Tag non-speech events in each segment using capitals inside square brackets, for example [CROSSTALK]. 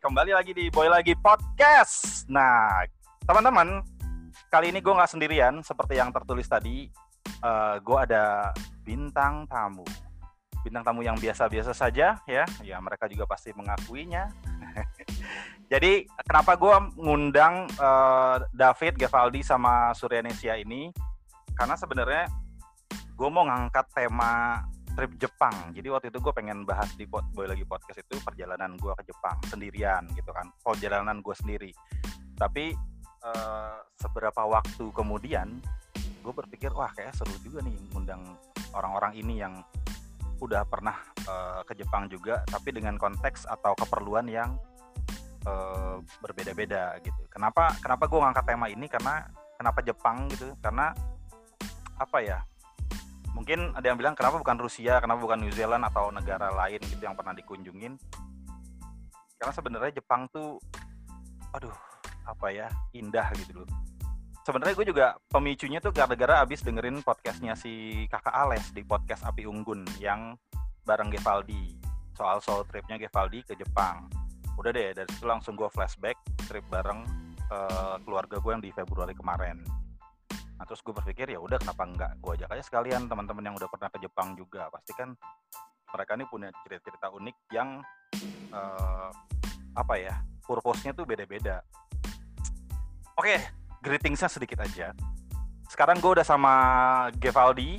kembali lagi di Boy Lagi Podcast. Nah, teman-teman, kali ini gue nggak sendirian seperti yang tertulis tadi. Uh, gue ada bintang tamu, bintang tamu yang biasa-biasa saja ya. Ya mereka juga pasti mengakuinya. [LAUGHS] Jadi kenapa gue ngundang uh, David, Gevaldi sama Suryanesia ini? Karena sebenarnya gue mau ngangkat tema trip Jepang. Jadi waktu itu gue pengen bahas di Boy Lagi Podcast itu perjalanan gue ke Jepang sendirian gitu kan. Perjalanan gue sendiri. Tapi uh, seberapa waktu kemudian gue berpikir wah kayak seru juga nih ngundang orang-orang ini yang udah pernah uh, ke Jepang juga tapi dengan konteks atau keperluan yang uh, berbeda-beda gitu. Kenapa kenapa gue ngangkat tema ini karena kenapa Jepang gitu? Karena apa ya? Mungkin ada yang bilang kenapa bukan Rusia, kenapa bukan New Zealand atau negara lain gitu yang pernah dikunjungin. Karena sebenarnya Jepang tuh, aduh, apa ya, indah gitu loh. Sebenarnya gue juga pemicunya tuh gara-gara abis dengerin podcastnya si kakak Ales di podcast Api Unggun yang bareng Gevaldi soal soul tripnya Gevaldi ke Jepang. Udah deh dari situ langsung gue flashback trip bareng uh, keluarga gue yang di Februari kemarin Nah terus gue berpikir ya udah kenapa enggak gue ajak aja sekalian teman-teman yang udah pernah ke Jepang juga pasti kan mereka ini punya cerita-cerita unik yang uh, apa ya purpose-nya tuh beda-beda. Oke, okay, greetingsnya sedikit aja. Sekarang gue udah sama Gevaldi,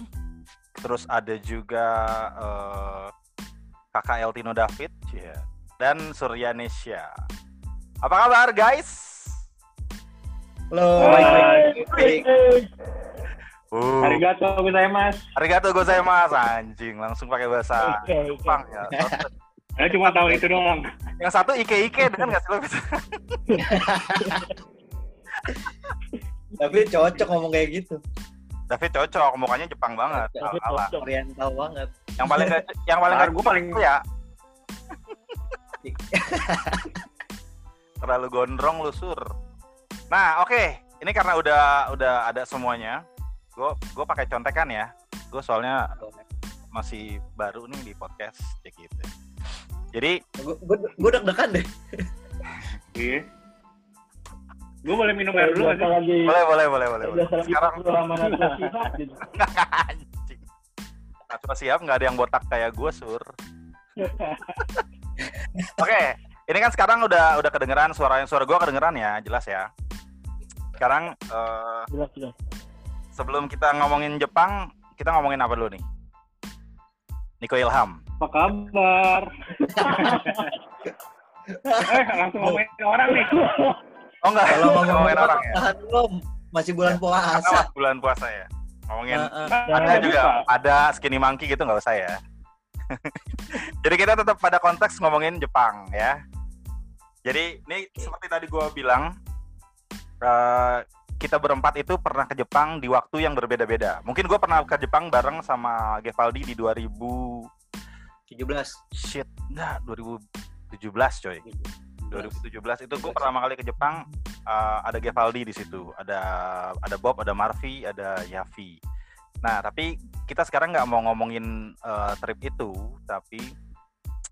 terus ada juga uh, kakak Eltino David, yeah, dan Suryanesha. Apa kabar guys? Halo. Hai. Uh. Arigato gozaimasu. Arigato gozaimasu anjing, langsung pakai bahasa okay, Jepang okay. ya. Saya cuma tahu itu doang. Yang satu Ike Ike dengan nggak sih lo bisa? [LAUGHS] Tapi cocok ngomong kayak gitu. David cocok, mukanya Jepang banget. David ala. Oriental banget. Yang paling [LAUGHS] yang paling gue paling ya. [LAUGHS] Terlalu gondrong lu sur. Nah, oke. Okay. Ini karena udah udah ada semuanya. Gue gue pakai contekan ya. Gue soalnya masih baru nih di podcast kayak gitu. Jadi gue deg-degan deh. [LAUGHS] Iya. Gue boleh minum air dulu lagi. Boleh, boleh, boleh, boleh. boleh. Sekarang. Anjing. Nah, siap nggak ada yang botak kayak gue, Sur. [LAUGHS] Oke, okay. ini kan sekarang udah udah kedengeran suara suara gue kedengeran ya, jelas ya sekarang uh, jelas, jelas. sebelum kita ngomongin Jepang, kita ngomongin apa dulu nih? Niko Ilham. Apa kabar? [LAUGHS] eh, langsung ngomongin orang nih. Oh enggak, kalau ngomongin, ngomongin orang ya. belum, masih bulan puasa. Karena bulan puasa ya. Ngomongin uh, uh. ada juga ada skinny monkey gitu nggak usah ya. [LAUGHS] Jadi kita tetap pada konteks ngomongin Jepang ya. Jadi ini seperti tadi gue bilang, uh, kita berempat itu pernah ke Jepang di waktu yang berbeda-beda. Mungkin gue pernah ke Jepang bareng sama Gevaldi di 2017. Shit, enggak, 2017 coy. 2017 itu gue pertama kali ke Jepang uh, ada Gevaldi di situ, ada ada Bob, ada Marvi, ada Yavi. Nah tapi kita sekarang nggak mau ngomongin uh, trip itu, tapi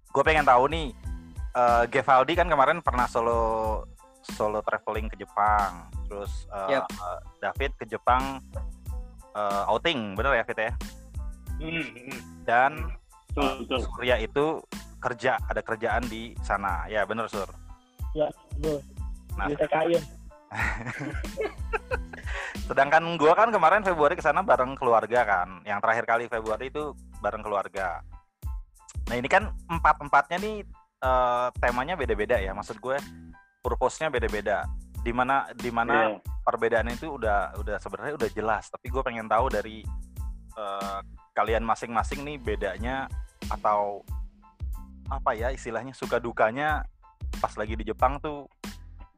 gue pengen tahu nih uh, Gevaldi kan kemarin pernah solo solo traveling ke Jepang. Terus uh, yep. uh, David ke Jepang uh, outing, bener ya Fit ya? Hmm, hmm. Dan uh, Surya itu kerja, ada kerjaan di sana. Ya bener Sur. Ya betul. Nah, di TKI. [LAUGHS] Sedangkan gue kan kemarin Februari ke sana bareng keluarga kan. Yang terakhir kali Februari itu bareng keluarga. Nah ini kan empat empatnya nih uh, temanya beda-beda ya. Maksud gue purpose-nya beda-beda. Di mana di mana yeah. perbedaan itu udah udah sebenarnya udah jelas. Tapi gue pengen tahu dari uh, kalian masing-masing nih bedanya atau apa ya istilahnya suka dukanya pas lagi di Jepang tuh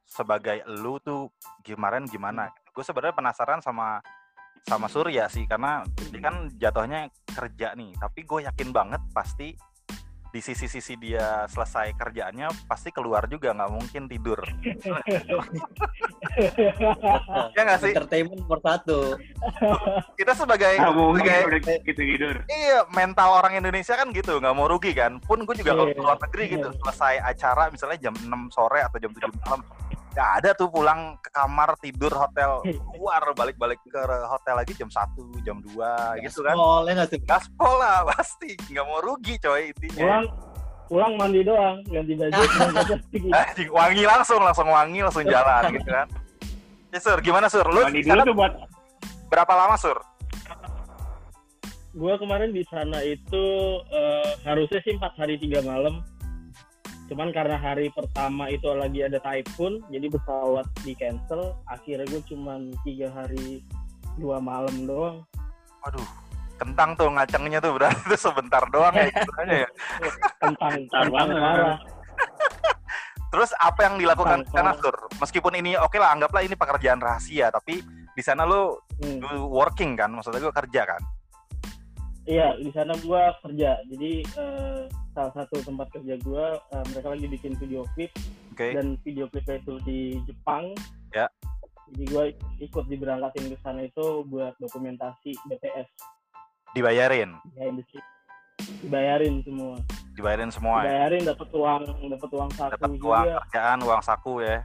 sebagai lu tuh gimana gimana? Gue sebenarnya penasaran sama sama Surya sih. Karena dia kan jatuhnya kerja nih. Tapi gue yakin banget pasti di sisi-sisi dia selesai kerjaannya pasti keluar juga nggak mungkin tidur. [LAUGHS] Ya nggak sih? Entertainment nomor satu. kita sebagai udah gitu tidur. iya mental orang Indonesia kan gitu nggak mau rugi kan? Pun gue juga kalau Iya, ke luar negeri gitu selesai acara misalnya jam 6 sore atau jam 7 malam nggak ada tuh pulang ke kamar tidur hotel. [LAUGHS] Keluar balik-balik ke hotel lagi jam 1 jam 2 gitu kan. Gaspol, ya sih? gaspol lah [LAUGHS] pasti. Nggak mau rugi coy intinya. Pulang pulang mandi doang, ganti baju, ganti baju pergi. Anjing, wangi langsung langsung wangi langsung jalan gitu kan. Ya sur gimana sur? Lu Mandi di dulu tuh buat berapa lama sur? Gua kemarin di sana itu eh, harusnya sih empat hari tiga malam cuman karena hari pertama itu lagi ada typhoon jadi pesawat di cancel akhirnya gue cuman tiga hari dua malam doang waduh kentang tuh ngacengnya tuh berarti tuh sebentar doang ya istilahnya ya tentang Bentar tentang banget. marah Terus apa yang dilakukan di sana, Tangkap. Sur? Meskipun ini oke lah, anggaplah ini pekerjaan rahasia, tapi di sana lu Hmm. working kan, maksudnya gue kerja kan? Iya, di sana gua kerja. Jadi eh, salah satu tempat kerja gua eh, mereka lagi bikin video klip Oke. dan video klipnya itu di Jepang. Ya. Jadi gua ikut diberangkatin ke sana itu buat dokumentasi BTS Dibayarin, the scene. Dibayarin semua. dibayarin semua ya. Dibayarin dapat uang, dapat uang saku Dapat uang juga. kerjaan, uang saku ya.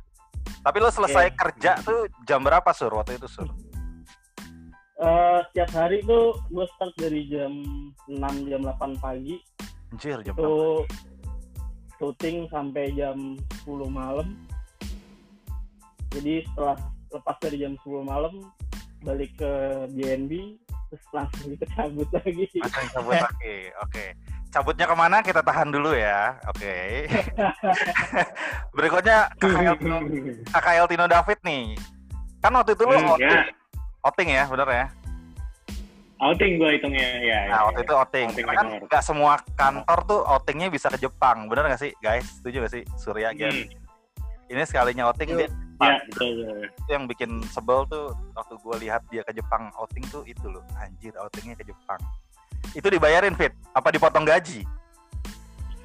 Tapi lu selesai Iya. kerja tuh jam berapa, Sur? Waktu itu, Sur? Eh, setiap hari tuh gua start dari jam 6 jam 8 pagi Anjir, jam itu berapa? syuting sampai jam 10 malam. Jadi setelah lepas dari jam 10 malam balik ke BNB terus langsung kita cabut lagi. Langsung cabut lagi. Oke. Cabutnya ke mana? Kita tahan dulu ya. Oke. [LAUGHS] Berikutnya KKL Tino, KKL Tino David nih. Kan waktu itu lu Hmm, ya. Outing ya, bener ya? Outing gua hitungnya ya. Nah, waktu itu outing. Outing kan nggak semua kantor tuh outingnya bisa ke Jepang. Bener nggak sih, guys? Setuju nggak sih? Surya, Gian? Hmm, Ini sekalinya outing dia ya, betul, betul. itu yang bikin sebel tuh waktu gue lihat dia ke Jepang outing tuh itu loh. Anjir, outingnya ke Jepang. Itu dibayarin, Fit? Apa dipotong gaji?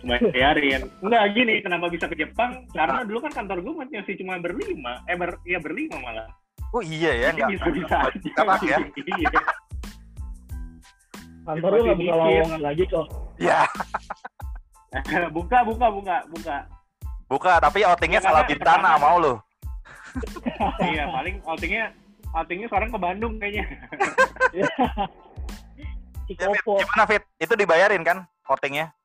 bayarin. Enggak gini, kenapa bisa ke Jepang? Karena dulu kan kantor gue masih cuma berlima, eh ber, ya berlima malah. Oh iya ya, nggak bisa-bisa aja. Sekarang ya. Iya. Kantor lu nggak buka lowongan lagi kok. Ya, [LAUGHS] buka, buka, buka, buka. buka. Tapi outingnya Ya, salah bintana, karena- mau lu. [LAUGHS] iya, paling outingnya outingnya sekarang ke Bandung kayaknya. [LAUGHS] Ya, Fit, gimana, Fit? Itu dibayarin kan outingnya?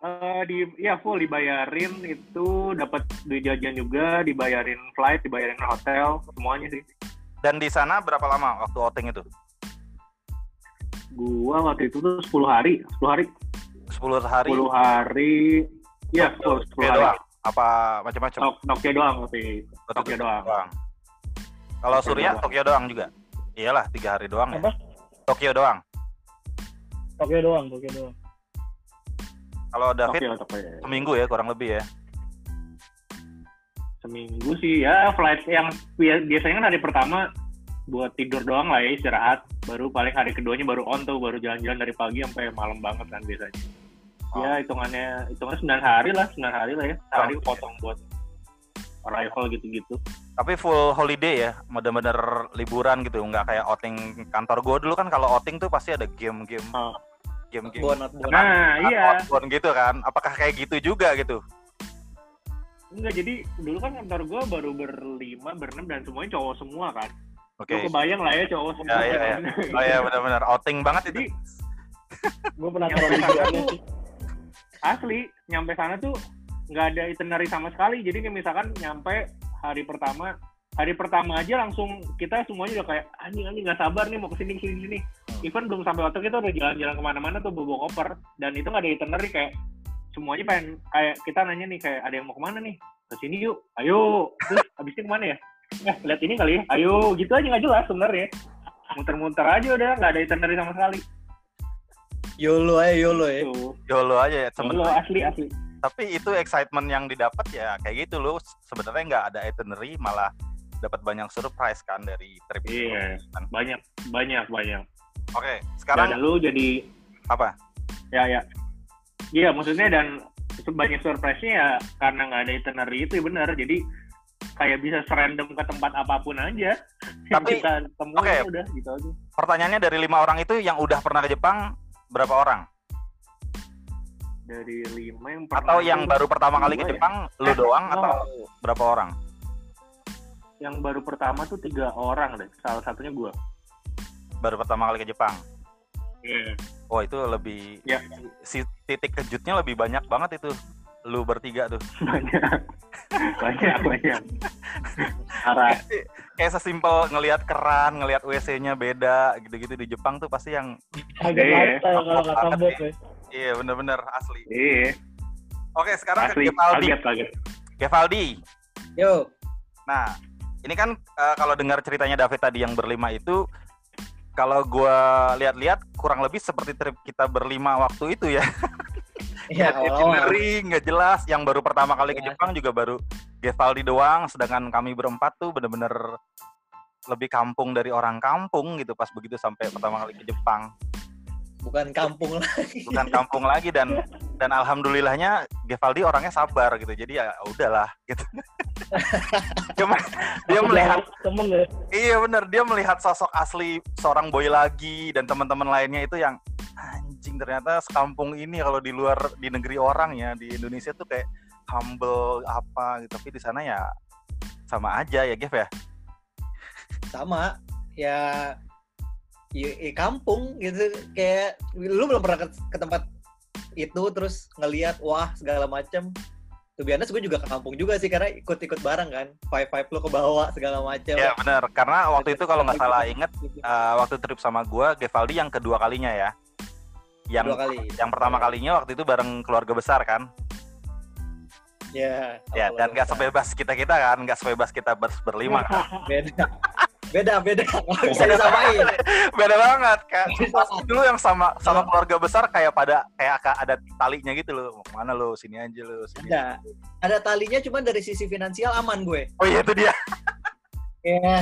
Eh di ya full dibayarin itu dapat duit jajan juga, dibayarin flight, dibayarin hotel, semuanya sih. Dan di sana berapa lama waktu outing itu? Gua waktu itu tuh 10 hari, 10 hari, 10 hari? 10 hari. Iya, full 10 Tokyo hari. doang? Apa macam-macam? Tok Tokyo doang waktu itu. Tokyo doang. Kalau Tokyo Surya, doang. Tokyo doang juga? Iyalah, tiga hari doang ya. Tokyo doang. Tokyo doang, Tokyo doang. Kalau David, Tokyo, Tokyo. seminggu ya, kurang lebih ya. Seminggu sih ya flight yang bia- biasanya kan hari pertama buat tidur doang lah ya istirahat. Baru paling hari keduanya baru on tuh, baru jalan-jalan dari pagi sampai malam banget kan biasanya. Oh. Ya hitungannya hitungannya 9 hari lah, 9 hari lah ya. Sehari Oh. potong buat arrival gitu-gitu. Tapi full holiday ya, bener-bener liburan gitu, nggak kayak outing kantor gue dulu kan kalau outing tuh pasti ada game-game, Oh. Game-game. Outbound, outbound. Nah, iya. outbound gitu kan. Apakah kayak gitu juga gitu? Enggak, jadi dulu kan kantor gua baru berlima, berenam dan semuanya cowok semua kan. Oke. Lu kebayang lah ya cowok semua. Ya, ya, ya. kan. Oh ya benar-benar outing banget itu. Jadi [LAUGHS] Gue penasaran juga tuh- asli nyampe sana tuh nggak ada itinerary sama sekali jadi kayak misalkan nyampe hari pertama hari pertama aja langsung kita semuanya udah kayak anjing anjing nggak sabar nih mau ke sini ke sini sini even belum sampai hotel kita udah jalan-jalan ke mana-mana tuh bawa koper dan itu nggak ada itinerary kayak semuanya pengen kayak kita nanya nih kayak ada yang mau ke mana nih ke sini yuk ayo terus habis ini ke mana ya eh lihat ini kali ya ayo gitu aja nggak jelas sebenarnya muter-muter aja udah nggak ada itinerary sama sekali YOLO aja YOLO ya. tuh Yolo aja ya. lo Sebenarnya asli asli tapi itu excitement yang didapat ya kayak gitu loh. Sebenarnya nggak ada itinerary malah dapat banyak surprise kan dari trip itu. Iya. kan. banyak banyak banyak Oke, Sekarang sekarang lu jadi apa? ya ya. Iya, maksudnya dan sebanyak surprise-nya ya karena nggak ada itinerary itu ya benar. Jadi kayak bisa serandom ke tempat apa pun aja. Yang [LAUGHS] Tapi, kita temuin oke. udah gitu aja. Pertanyaannya dari lima orang itu yang udah pernah ke Jepang berapa orang? Dari lima yang Atau pernah yang itu, baru pertama kali ke ya? Jepang lu doang Oh. atau berapa orang? yang baru pertama tuh tiga orang deh. Salah satunya gua. Baru pertama kali ke Jepang. Iya. Oh itu lebih Ya. si titik kejutnya lebih banyak banget itu. Lu bertiga tuh. [LAUGHS] Banyak. banyak, banyak. Arah. Kayak sesimpel ngelihat keran, ngelihat WC-nya beda gitu-gitu di Jepang tuh pasti yang Agak Iya. lifestyle kalau kata ya. iya bener-bener asli. Iya. Oke sekarang Asli. ke Gevaldi. Kaget, kaget. Gevaldi. Yo, Nah ini kan eh, kalau dengar ceritanya David tadi yang berlima itu kalau gua lihat-lihat kurang lebih seperti trip kita berlima waktu itu ya. ya awal-awal. itinerary, nggak jelas. Yang baru pertama kali ke Ya. Jepang juga baru Gevaldi doang. Sedangkan kami berempat tuh bener-bener lebih kampung dari orang kampung gitu pas begitu sampai pertama kali ke Jepang. bukan kampung lah. Bukan kampung lagi dan [LAUGHS] dan alhamdulillahnya Gevaldi orangnya sabar gitu. Jadi ya udahlah gitu. [LAUGHS] Cuma dia melihat temen ya. Iya bener, dia melihat sosok asli seorang boy lagi dan teman-teman lainnya itu yang anjing ternyata sekampung ini kalau di luar di negeri orang ya di Indonesia tuh kayak humble apa gitu tapi di sana ya sama aja ya Gev ya. Sama. Ya ya, ya kampung gitu kayak lu belum pernah ke, ke tempat itu terus ngelihat wah segala macam tuh biasanya gue juga ke kampung juga sih karena ikut-ikut bareng kan. Five five lu ke bawah segala macam Iya bener, karena waktu itu kalau nggak salah inget eh, waktu trip sama gua Gevaldi yang kedua kalinya ya. Yang dua kali. yang pertama kalinya waktu itu bareng keluarga besar kan. ya Ya dan nggak sebebas kita kita kan, nggak sebebas kita ber- berlima kan. beda beda beda. [LAUGHS] Nggak bisa disamain. Beda banget kan dulu yang sama sama keluarga besar kayak pada kayak ada talinya gitu loh. Ke mana lo sini aja lo sini ada. ada talinya cuma dari sisi finansial aman gue. Oh iya itu dia. Ya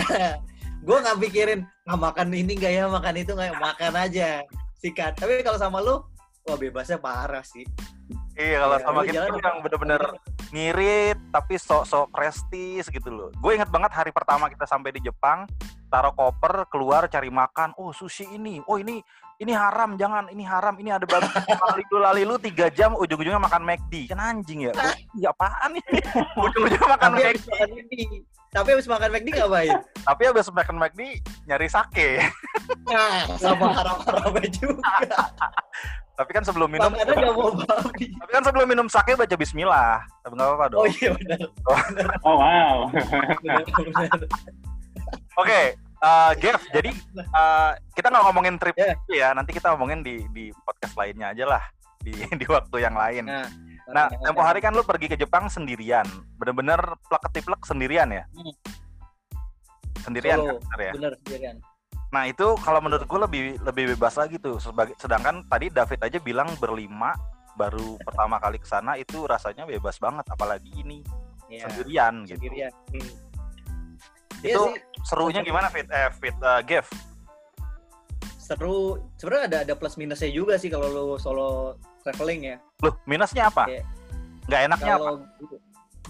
gue nggak pikirin ah, makan ini nggak ya makan itu nggak ya makan aja. Sikat. Tapi kalau sama lu wah bebasnya parah sih iya kalau Ya, sama kita jalan tuh yang bener-bener ngirit tapi sok-sok prestis gitu loh. Gue inget banget hari pertama kita sampai di Jepang taruh koper keluar cari makan. Oh sushi ini. Oh ini ini haram jangan. Ini haram ini ada babi lali [LAUGHS] lu lali lu tiga jam ujung-ujungnya makan McD. Kan anjing ya? Gua, "Ih, apaan ini? [LAUGHS] Ujung-ujungnya makan tapi McD. habis makan McD. Tapi habis makan McD ngapain? [LAUGHS] Tapi abis makan McD nyari sake. Nah sama haram-haramnya juga tapi kan sebelum minum mau babi. Tapi kan sebelum minum sake baca Bismillah. Tapi nggak apa-apa dong. Oh iya benar. Oh. Wow. benar, [LAUGHS] benar. oke eh, Gev jadi eh, kita nggak ngomongin trip Ya. itu ya. Nanti kita ngomongin di di podcast lainnya aja lah. Di [LAUGHS] di waktu yang lain. Nah nah tempo hari kan lu pergi ke Jepang sendirian. Bener-bener plek ketiplek sendirian ya? Hmm. sendirian Solo. kan? Bener ya. Bener sendirian nah itu kalau menurut gue lebih lebih bebas lagi tuh. Sebagai sedangkan tadi David aja bilang berlima baru [LAUGHS] pertama kali ke sana itu rasanya bebas banget apalagi ini ya sendirian gitu. Sendirian Hmm. itu Iya sih, serunya gimana fit? Eh fit eh, Gev? Seru. Sebenarnya ada ada plus minusnya juga sih kalau lu solo traveling ya. Loh minusnya apa? Iya. nggak enaknya apa? kalau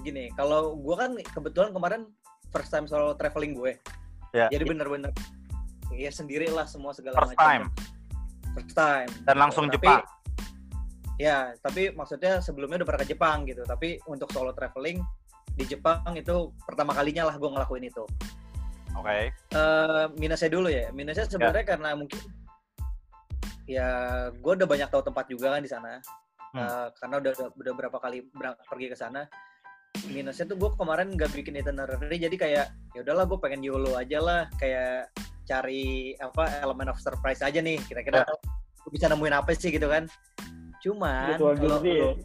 gini kalau gue kan kebetulan kemarin first time solo traveling gue. Ya. jadi bener-bener ya sendiri lah semua segala First macam. time. first time. Dan langsung Tapi- Jepang. Ya tapi maksudnya sebelumnya udah pernah ke Jepang gitu. Tapi untuk solo traveling di Jepang itu pertama kalinya lah gue ngelakuin itu. Oke. Eh, minusnya dulu ya. Minusnya sebenarnya karena mungkin ya gue udah banyak tahu tempat juga kan di sana. Hmm. Eh, karena udah, udah udah berapa kali pergi ke sana. Minusnya tuh gue kemarin nggak bikin itinerary jadi kayak ya udahlah gue pengen YOLO aja lah. Kayak cari apa elemen of surprise aja nih. Kira-kira gue bisa nemuin apa sih gitu kan. Cuman kalau ya. lu-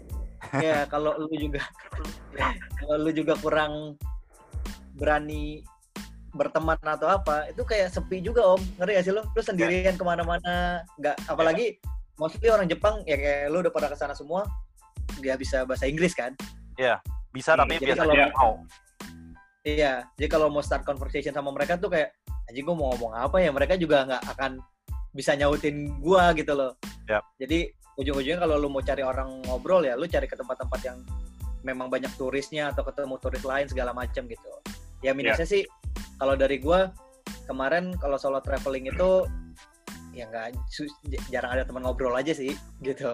ya? [LAUGHS] kalau lu juga kalau lu juga kurang berani berteman atau apa itu kayak sepi juga om. Ngerti gak sih lo lu sendirian ke mana-mana nggak apalagi mostly orang Jepang ya kayak lu udah pada ke sana semua dia bisa bahasa Inggris kan? Bisa Iya, tapi biasanya kalau- mau. Iya jadi kalau mau start conversation sama mereka tuh kayak anjing gue mau ngomong apa ya mereka juga nggak akan bisa nyautin gua gitu loh Yap. jadi ujung-ujungnya kalau lu mau cari orang ngobrol ya lu cari ke tempat-tempat yang memang banyak turisnya atau ketemu turis lain segala macam gitu ya minusnya sih kalau dari gua kemarin kalau solo traveling itu ya nggak jarang ada teman ngobrol aja sih gitu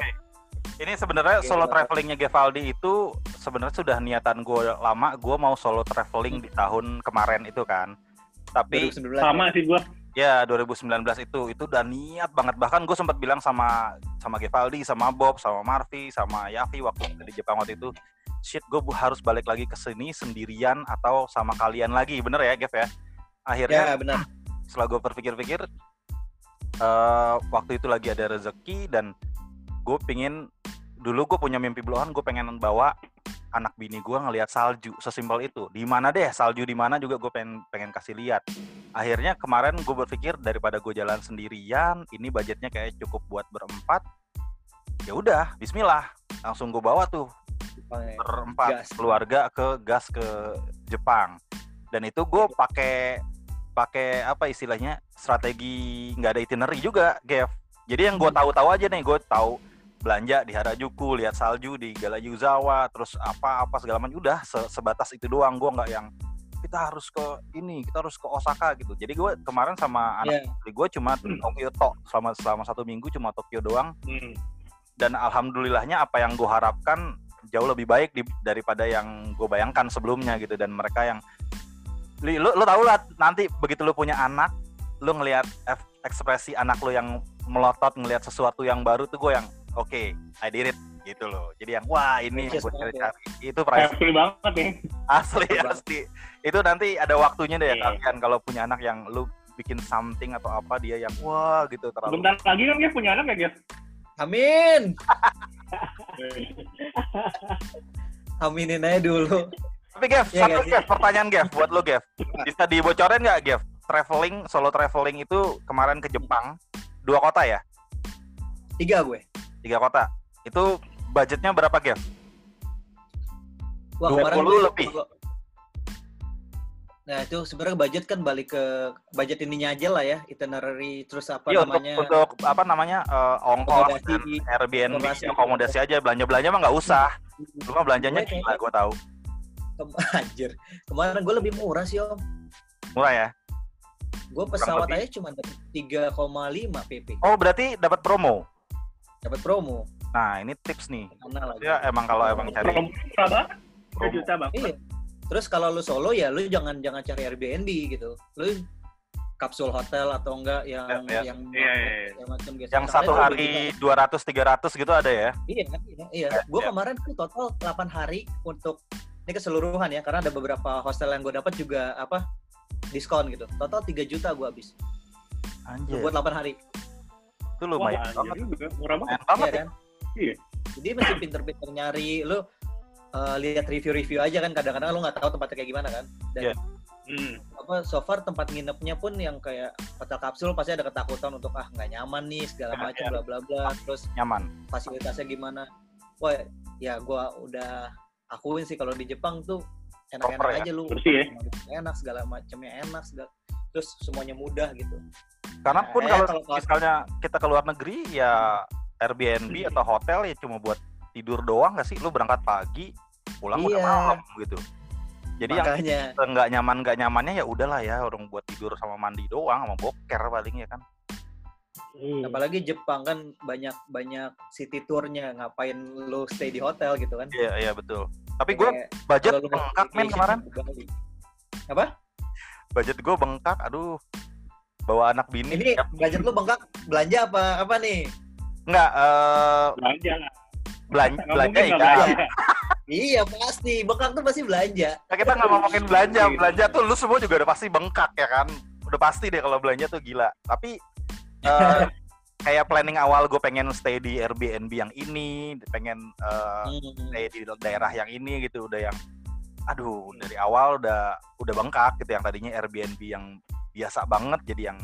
Ini sebenarnya solo travelingnya Gevaldi itu sebenarnya sudah niatan gue lama. Gue mau solo traveling di tahun kemarin itu kan. Tapi 2019 Sama sih gua. ya 2019 itu itu udah niat banget. Bahkan gue sempat bilang sama sama Gevaldi, sama Bob, sama Marvi, sama Yavi waktu kita di Jepang waktu itu. Shit, gue harus balik lagi ke sini sendirian atau sama kalian lagi, bener ya, Gev ya? Akhirnya ya benar setelah gue berpikir-pikir eh waktu itu lagi ada rezeki dan gue pingin dulu gue punya mimpi beloan gue pengen bawa anak bini gue ngelihat salju sesimpel itu. Di mana deh salju di mana juga gue pengen pengen kasih lihat. Akhirnya kemarin gue berpikir daripada gue jalan sendirian ini budgetnya kayak cukup buat berempat ya udah Bismillah. Langsung gue bawa tuh berempat Gas. keluarga ke gas ke Jepang. Dan itu gue pakai pakai apa istilahnya strategi nggak ada itinerary juga Gev jadi yang gue tahu-tahu aja nih gue tahu belanja di Harajuku lihat salju di Galayuzawa terus apa apa segala macam. Udah se- sebatas itu doang. Gue nggak yang kita harus ke ini kita harus ke Osaka gitu. Jadi gue kemarin sama anak ya istri gue cuma Tokyo tok selama selama satu minggu cuma Tokyo doang. Hmm. dan alhamdulillahnya apa yang gue harapkan jauh lebih baik di- daripada yang gue bayangkan sebelumnya gitu. Dan mereka yang Li, lu lu tau lah nanti begitu lu punya anak lu ngelihat ekspresi anak lu yang melotot ngelihat sesuatu yang baru tuh gue yang oke I did it gitu loh jadi yang wah ini yang gue cari-cari itu banget ya. asli banget. asli itu nanti ada waktunya deh Iya. kalian kalau punya anak yang lu bikin something atau apa dia yang wah gitu terlalu Bentar lagi kan dia punya anak ya, guys? amin [LAUGHS] aminin aja dulu Tapi Gev, Iya, satu Gev. Gev, pertanyaan Gev buat lo Gev. Bisa dibocorin nggak Gev? Traveling, solo traveling itu kemarin ke Jepang, dua kota ya? tiga gue Tiga kota. Itu budgetnya berapa Gev? Wah, 20 kemarin gue- lebih. Nah itu sebenarnya budget kan balik ke budget ininya aja lah ya itinerary terus apa Iya untuk, namanya untuk apa namanya eh, ongkos Akomodasi, dan Airbnb, akomodasi. akomodasi aja belanja belanja mah nggak usah. Lu mah belanjanya Gue gila, gue tahu. [LAUGHS] Anjir kemarin gue lebih murah sih om Murah ya. gue pesawat aja cuma dapet 3,5 pp Oh berarti dapat promo. Dapat promo Nah ini tips nih. Ya emang kalau emang cari Promo juta bang. iya terus kalau lu solo ya lu jangan jangan cari Airbnb gitu lu kapsul hotel atau enggak yang Ya, ya. yang Iya, iya, iya. yang macam gitu. yang satu hari 200 300 gitu ada ya? Iya, kan? iya, iya. Ya, Gue ya. kemarin tuh total 8 hari untuk ini keseluruhan ya, karena ada beberapa hostel yang gue dapat juga apa diskon gitu. Total 3 juta gue habis Anjir. buat 8 hari, Itu Wah, lumayan anjir banget. juga. Murah banget. Banget iya ya. kan? Iya. Jadi mesti pinter-pinter nyari, lu eh, lihat review-review aja kan. Kadang-kadang lu nggak tahu tempatnya kayak gimana kan. Dan Iya. Hmm. apa so far tempat nginepnya pun yang kayak hotel kapsul pasti ada ketakutan untuk ah nggak nyaman nih segala Ah, macam iya. bla bla bla. Terus Nyaman. fasilitasnya gimana wah ya gua udah akuin sih kalau di Jepang tuh enak-enak Proper ya? aja lu Bersih ya? enak segala macamnya enak segala terus semuanya mudah gitu Karena pun Eh, kalau kalau- misalnya kita ke luar negeri ya Airbnb atau hotel ya cuma buat tidur doang nggak sih? Lu berangkat pagi, pulang udah Iya. malam gitu. Jadi yang makanya nggak nyaman nggak nyamannya ya udahlah ya orang buat tidur sama mandi doang sama boker paling ya kan. Hmm. apalagi Jepang kan banyak banyak city tournya ngapain lu stay di hotel gitu kan Iya iya betul. Tapi gue budget bengkak men kemarin. apa Budget gue bengkak. Aduh. Bawa anak bini. ini tiap- budget lu bengkak belanja apa apa nih Nggak eh Belanja lah. belanja Nggak belanja nggak iya. belanja. [LAUGHS] iya pasti bengkak tuh pasti belanja Nah, kita nggak ngomongin belanja, Gitu. belanja tuh lu semua juga udah pasti bengkak ya kan. Udah pasti deh kalau belanja tuh gila. Tapi eh, [LAUGHS] kayak planning awal gue pengen stay di Airbnb yang ini, pengen eh, Hmm. stay di daerah yang ini gitu, udah yang aduh dari awal udah udah bengkak gitu yang tadinya Airbnb yang biasa banget jadi yang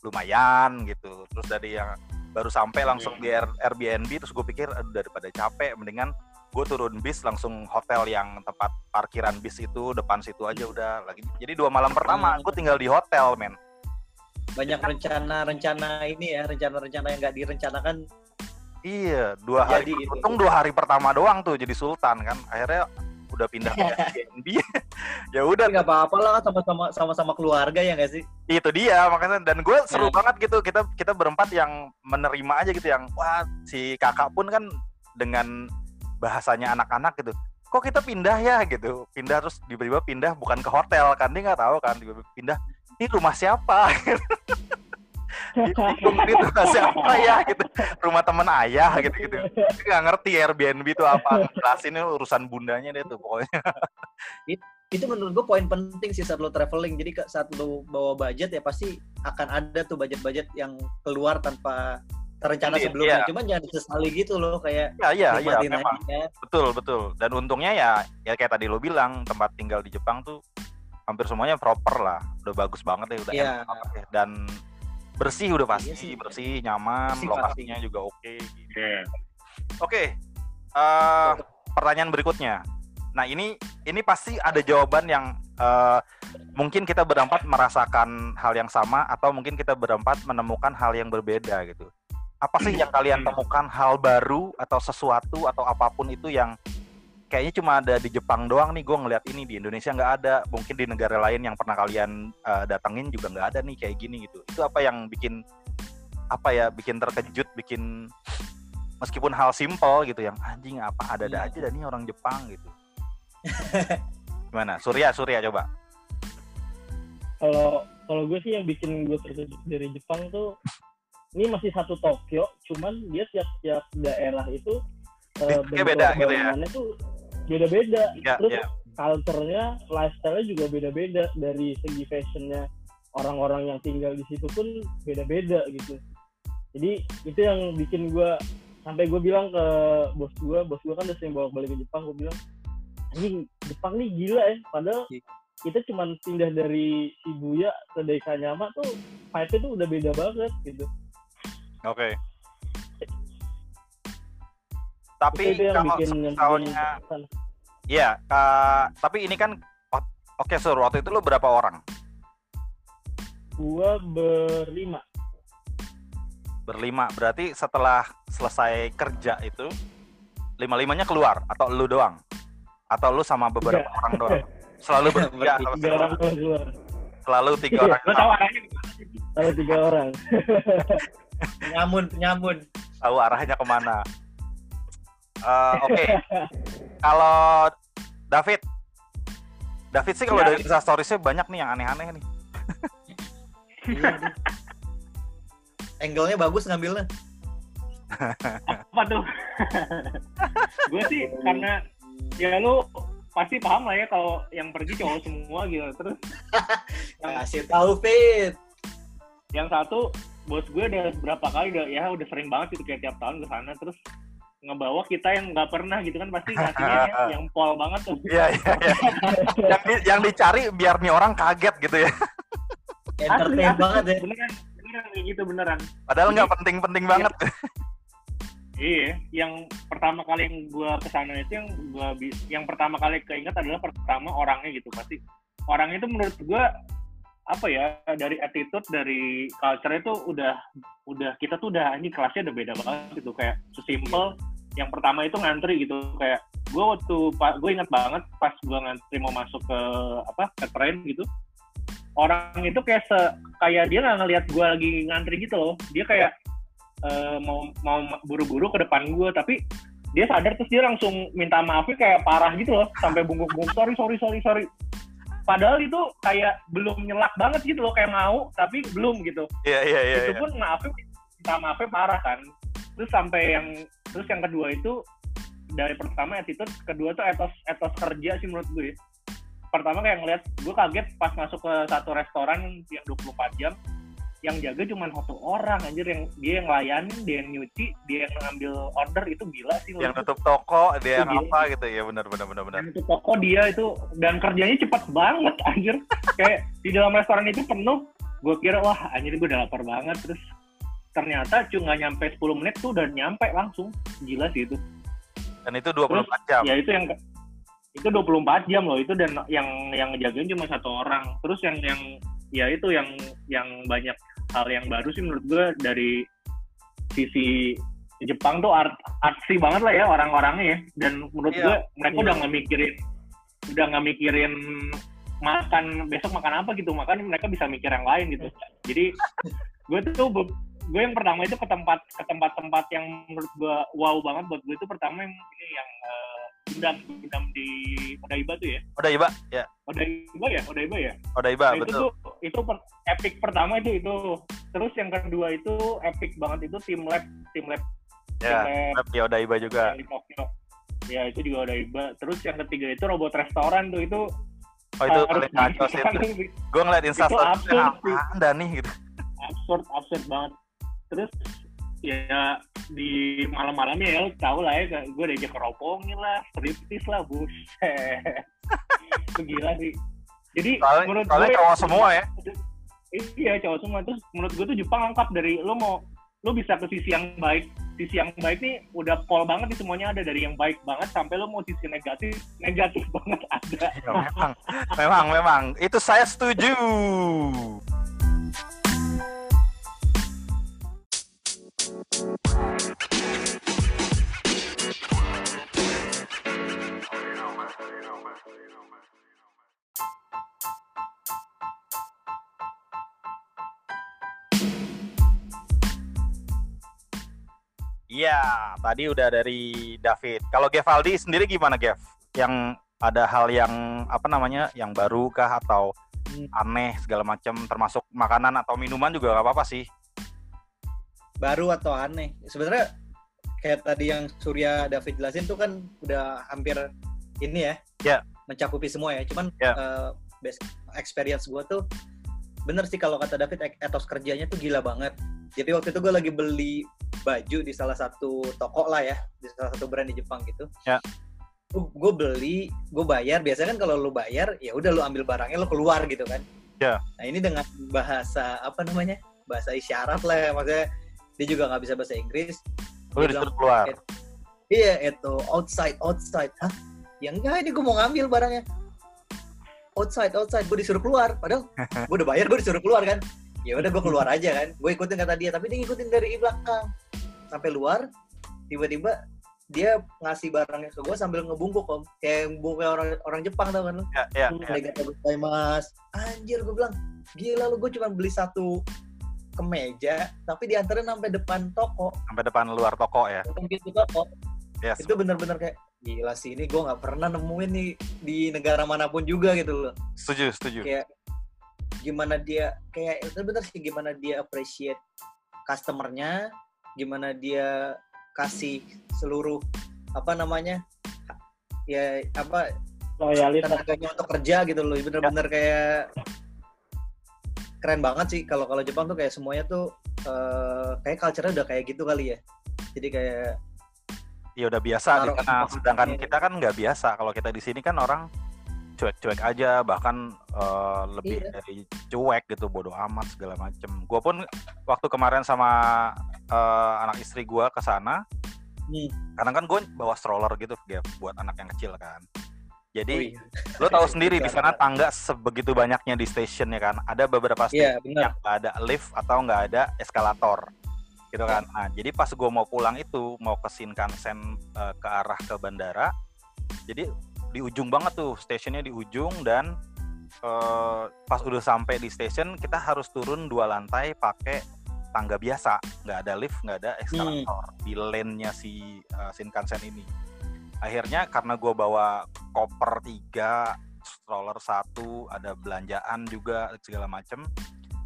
lumayan gitu. Terus dari yang baru sampai langsung di Air- Airbnb terus gue pikir aduh daripada capek mendingan gue turun bis langsung hotel yang tempat parkiran bis itu depan situ aja udah lagi jadi dua malam pertama Hmm. gue tinggal di hotel men banyak rencana-rencana ini ya rencana-rencana yang nggak direncanakan Iya, dua hari. Jadi gitu. Untung dua hari pertama doang tuh jadi sultan kan. Akhirnya udah pindah ke Airbnb. [LAUGHS] ya udah. Nggak apa-apa lah sama-sama sama-sama keluarga ya nggak sih? itu dia makanya. Dan gue seru Nah. banget gitu. Kita kita berempat yang menerima aja gitu yang wah si kakak pun kan dengan bahasanya anak-anak gitu kok kita pindah ya? Gitu. Pindah terus tiba-tiba pindah bukan ke hotel kan dia nggak tahu kan tiba-tiba pindah ini rumah siapa [LAUGHS] bingung, ini rumah siapa ya gitu rumah temen ayah gitu gitu nggak ngerti Airbnb itu apa jelasin ini urusan bundanya dia tuh pokoknya Itu menurut gue poin penting sih saat lo traveling. Jadi saat lo bawa budget ya pasti akan ada tuh budget-budget yang keluar tanpa terencana Iya, sebelumnya. iya. Cuman jangan disesali gitu loh kayak ya ya ya nikmatin memang aja. Betul, betul. Dan untungnya ya ya kayak tadi lo bilang, tempat tinggal di Jepang tuh hampir semuanya proper lah. Udah bagus banget ya, udah Iya. enak banget ya. Dan bersih udah pasti, Iya sih. bersih, nyaman, Bersih lokasinya juga oke. gitu. Iya. Oke. eh, pertanyaan berikutnya. Nah, ini ini pasti ada jawaban yang eh, mungkin kita berempat merasakan hal yang sama atau mungkin kita berempat menemukan hal yang berbeda gitu. Apa sih yang kalian temukan hal baru atau sesuatu atau apa pun itu yang kayaknya cuma ada di Jepang doang nih gue ngeliat ini di Indonesia nggak ada. Mungkin di negara lain yang pernah kalian eh, datengin juga nggak ada nih kayak gini gitu. Itu apa yang bikin apa ya bikin terkejut bikin meskipun hal simpel gitu yang anjing apa ada-ada Iya. aja dan ini orang Jepang gitu. [LAUGHS] Gimana? Surya Surya coba. Kalau kalau gue sih yang bikin gue terkejut dari Jepang tuh ini masih satu Tokyo cuman dia tiap tiap daerah itu Bentuknya beda gitu ya? tuh beda-beda. Ya terus ya culture-nya lifestyle-nya juga beda-beda. Dari segi fashionnya orang-orang yang tinggal di situ pun beda-beda gitu. Jadi itu yang bikin gue sampai gue bilang ke bos gue bos gue kan udah sering bawa balik ke Jepang gue bilang anjing Jepang nih gila ya. Padahal Iya. kita cuma pindah dari Shibuya ke Daikanyama tuh vibe-nya tuh udah beda banget gitu. Oke tapi itu kalau bikin yang bikin misalnya. Iya, eh, tapi ini kan oke Sur, waktu itu lu berapa orang? gua berlima Berlima. Berarti setelah selesai kerja itu lima-limanya keluar atau lu doang? Atau lu sama beberapa orang doang? Selalu bertiga, tiga orang keluar selalu tiga orang arahnya kalau tiga orang [LAUGHS] Penyamun, penyamun. tahu arahnya ke mana. Eh, Oke, kalau David, David sih kalau Ya. dari Insta Stories-nya banyak nih yang aneh-aneh nih. Iya, nih. Angle-nya bagus ngambilnya. [LAUGHS] apa tuh? [LAUGHS] gue sih karena ya lu pasti paham lah ya kalau yang pergi cowok semua gitu. Terus [LAUGHS] yang Kasih tahu Fit. yang satu bos gue udah berapa kali udah ya udah sering banget gitu kayak tiap tahun ke sana terus ngebawa kita yang nggak pernah gitu kan pasti ngasihnya [LAUGHS] ya, yang pol banget tuh. Iya, iya, iya. yang, di- yang dicari biar nih orang kaget gitu ya. Entertain banget ya. Beneran, beneran kayak gitu beneran. Padahal nggak penting-penting banget. Iya, yang pertama kali yang gua ke sana itu yang gua yang pertama kali keinget adalah pertama orangnya gitu pasti. Orang itu menurut gua apa ya dari attitude dari culture itu udah udah kita tuh udah ini kelasnya udah beda banget gitu kayak sesimpel yang pertama itu ngantri gitu kayak gua waktu gue ingat banget pas gua ngantri mau masuk ke apa ke train gitu orang itu kayak se kayak dia nggak ngelihat gua lagi ngantri gitu loh dia kayak eh, mau mau buru-buru ke depan gue tapi dia sadar terus dia langsung minta maafnya kayak parah gitu loh sampai bungkuk-bungkuk sorry sorry sorry sorry padahal itu kayak belum nyelak banget gitu loh kayak mau tapi belum gitu Iya, iya, iya. itu iya. pun maafnya minta maafnya parah kan terus sampai yang terus yang kedua itu dari pertama attitude kedua tuh etos etos kerja sih menurut gue pertama kayak ngeliat gue kaget pas masuk ke satu restoran yang 24 jam yang jaga cuma satu orang anjir yang dia yang layanin dia yang nyuci dia yang ngambil order itu gila sih Yang nutup toko, dia yang Iya. apa gitu. Ya benar, benar, benar, benar. Itu toko dia itu dan kerjanya cepat banget [LAUGHS] anjir kayak di dalam restoran itu penuh gue kira wah anjir gue udah lapar banget terus ternyata cuma nggak nyampe 10 menit tuh udah nyampe langsung. Gila sih itu. Dan itu 24 jam. ya itu yang itu 24 jam loh. Itu dan yang yang ngejagain cuma satu orang. Terus yang yang ya itu yang yang banyak hal yang baru sih menurut gue dari sisi Jepang tuh art artsy banget lah ya orang-orangnya ya. Dan menurut Iya. gue mereka Iya. udah nggak mikirin udah nggak mikirin makan besok makan apa gitu. Makan mereka bisa mikir yang lain gitu. Jadi gue tuh gue yang pertama itu ke tempat ke tempat-tempat yang menurut gue wow banget buat gue itu pertama yang ini yang eh, Gundam Gundam di Odaiba tuh ya Udah Iba, ya. Odaiba ya Odaiba ya Udah Iba, Nah, itu betul. tuh itu per- epic pertama itu itu terus yang kedua itu epic banget itu tim lab tim lab Ya, tim lab Web ya udah Iba juga. di Tokyo ya itu juga udah iba terus yang ketiga itu robot restoran tuh itu Oh itu harus paling ngaco sih itu. [LAUGHS] di- Gue ngeliat instastory absurd sih. apaan dah nih gitu. absurd absurd banget terus ya di malam-malamnya ya lo tau lah ya gue diajak keropongin lah striptease lah buset. [LAUGHS] Gila sih. Jadi Soalnya, menurut soalnya gue cowok semua ya. iya cowok semua. Terus menurut gue tuh Jepang lengkap dari lo mau lo bisa ke sisi yang baik. Sisi yang baik nih udah pol banget nih semuanya ada. Dari yang baik banget sampai lo mau sisi negatif negatif [LAUGHS] banget ada. Ya, memang, memang, memang. Itu saya setuju. Iya, tadi udah dari David. Kalau Gevaldi sendiri gimana, Gev? Yang ada hal yang apa namanya, yang baru kah atau Hmm. aneh segala macam, termasuk makanan atau minuman juga nggak apa-apa sih. Baru atau aneh sebenarnya kayak tadi yang Surya David jelasin tuh kan udah hampir ini ya Ya. mencakupi semua ya cuman Ya. eh, best experience gue tuh bener sih kalau kata David et- etos kerjanya tuh gila banget jadi waktu itu gue lagi beli baju di salah satu toko lah ya di salah satu brand di Jepang gitu Ya. gue beli gue bayar biasanya kan kalau lu bayar ya udah lu ambil barangnya lu keluar gitu kan Ya. nah ini dengan bahasa apa namanya bahasa isyarat lah ya maksudnya dia juga nggak bisa bahasa Inggris. Lu Dia disuruh bilang, keluar. iya itu outside outside. Hah? Ya enggak ini gue mau ngambil barangnya. Outside outside. Gue disuruh keluar padahal gue udah bayar gue disuruh keluar kan? Ya udah gue keluar aja kan? Gue ikutin kata dia tapi dia ngikutin dari belakang. Sampai luar tiba-tiba dia ngasih barangnya ke gue sambil ngebungkuk om. Kayak ngebungkuk orang orang Jepang tau kan lu? Ya, ya, ya. Arigatou gozaimasu. anjir gue bilang gila lu gue cuma beli satu kemeja tapi diantarin sampai depan toko Sampai depan luar toko ya. depan pintu toko Yes. itu bener-bener kayak gila sih ini gue nggak pernah nemuin nih di negara mana pun juga gitu loh Setuju, setuju. kayak gimana dia kayak itu bener sih gimana dia appreciate customernya gimana dia kasih seluruh apa namanya ya apa loyalitas tenaganya untuk kerja gitu loh bener-bener kayak keren banget sih kalau kalau Jepang tuh kayak semuanya tuh eh, kayak culture-nya udah kayak gitu kali ya jadi kayak Ya udah biasa Taruh sana. emphasis-nya. Sedangkan kita kan nggak biasa. Kalau kita di sini kan orang cuek-cuek aja, bahkan eh, lebih Iya. dari cuek gitu, bodoh amat segala macem. Gue pun waktu kemarin sama eh, anak istri gue ke sana, Hmm. karena kan gue bawa stroller gitu, Gap, buat anak yang kecil kan. Jadi oh iya. lo tahu [LAUGHS] sendiri di sana tangga sebegitu banyaknya di stasiun ya kan. Ada beberapa Iya, stasiun benar. yang nggak ada lift atau nggak ada eskalator gitu kan. Nah, jadi pas gue mau pulang itu mau ke Shinkansen eh, ke arah ke bandara, jadi di ujung banget tuh stasiunnya di ujung dan eh, pas udah sampai di stasiun kita harus turun dua lantai pakai tangga biasa, nggak ada lift, nggak ada eskalator di lane-nya si eh, Shinkansen ini. Akhirnya karena gue bawa koper tiga, stroller satu, ada belanjaan juga segala macem,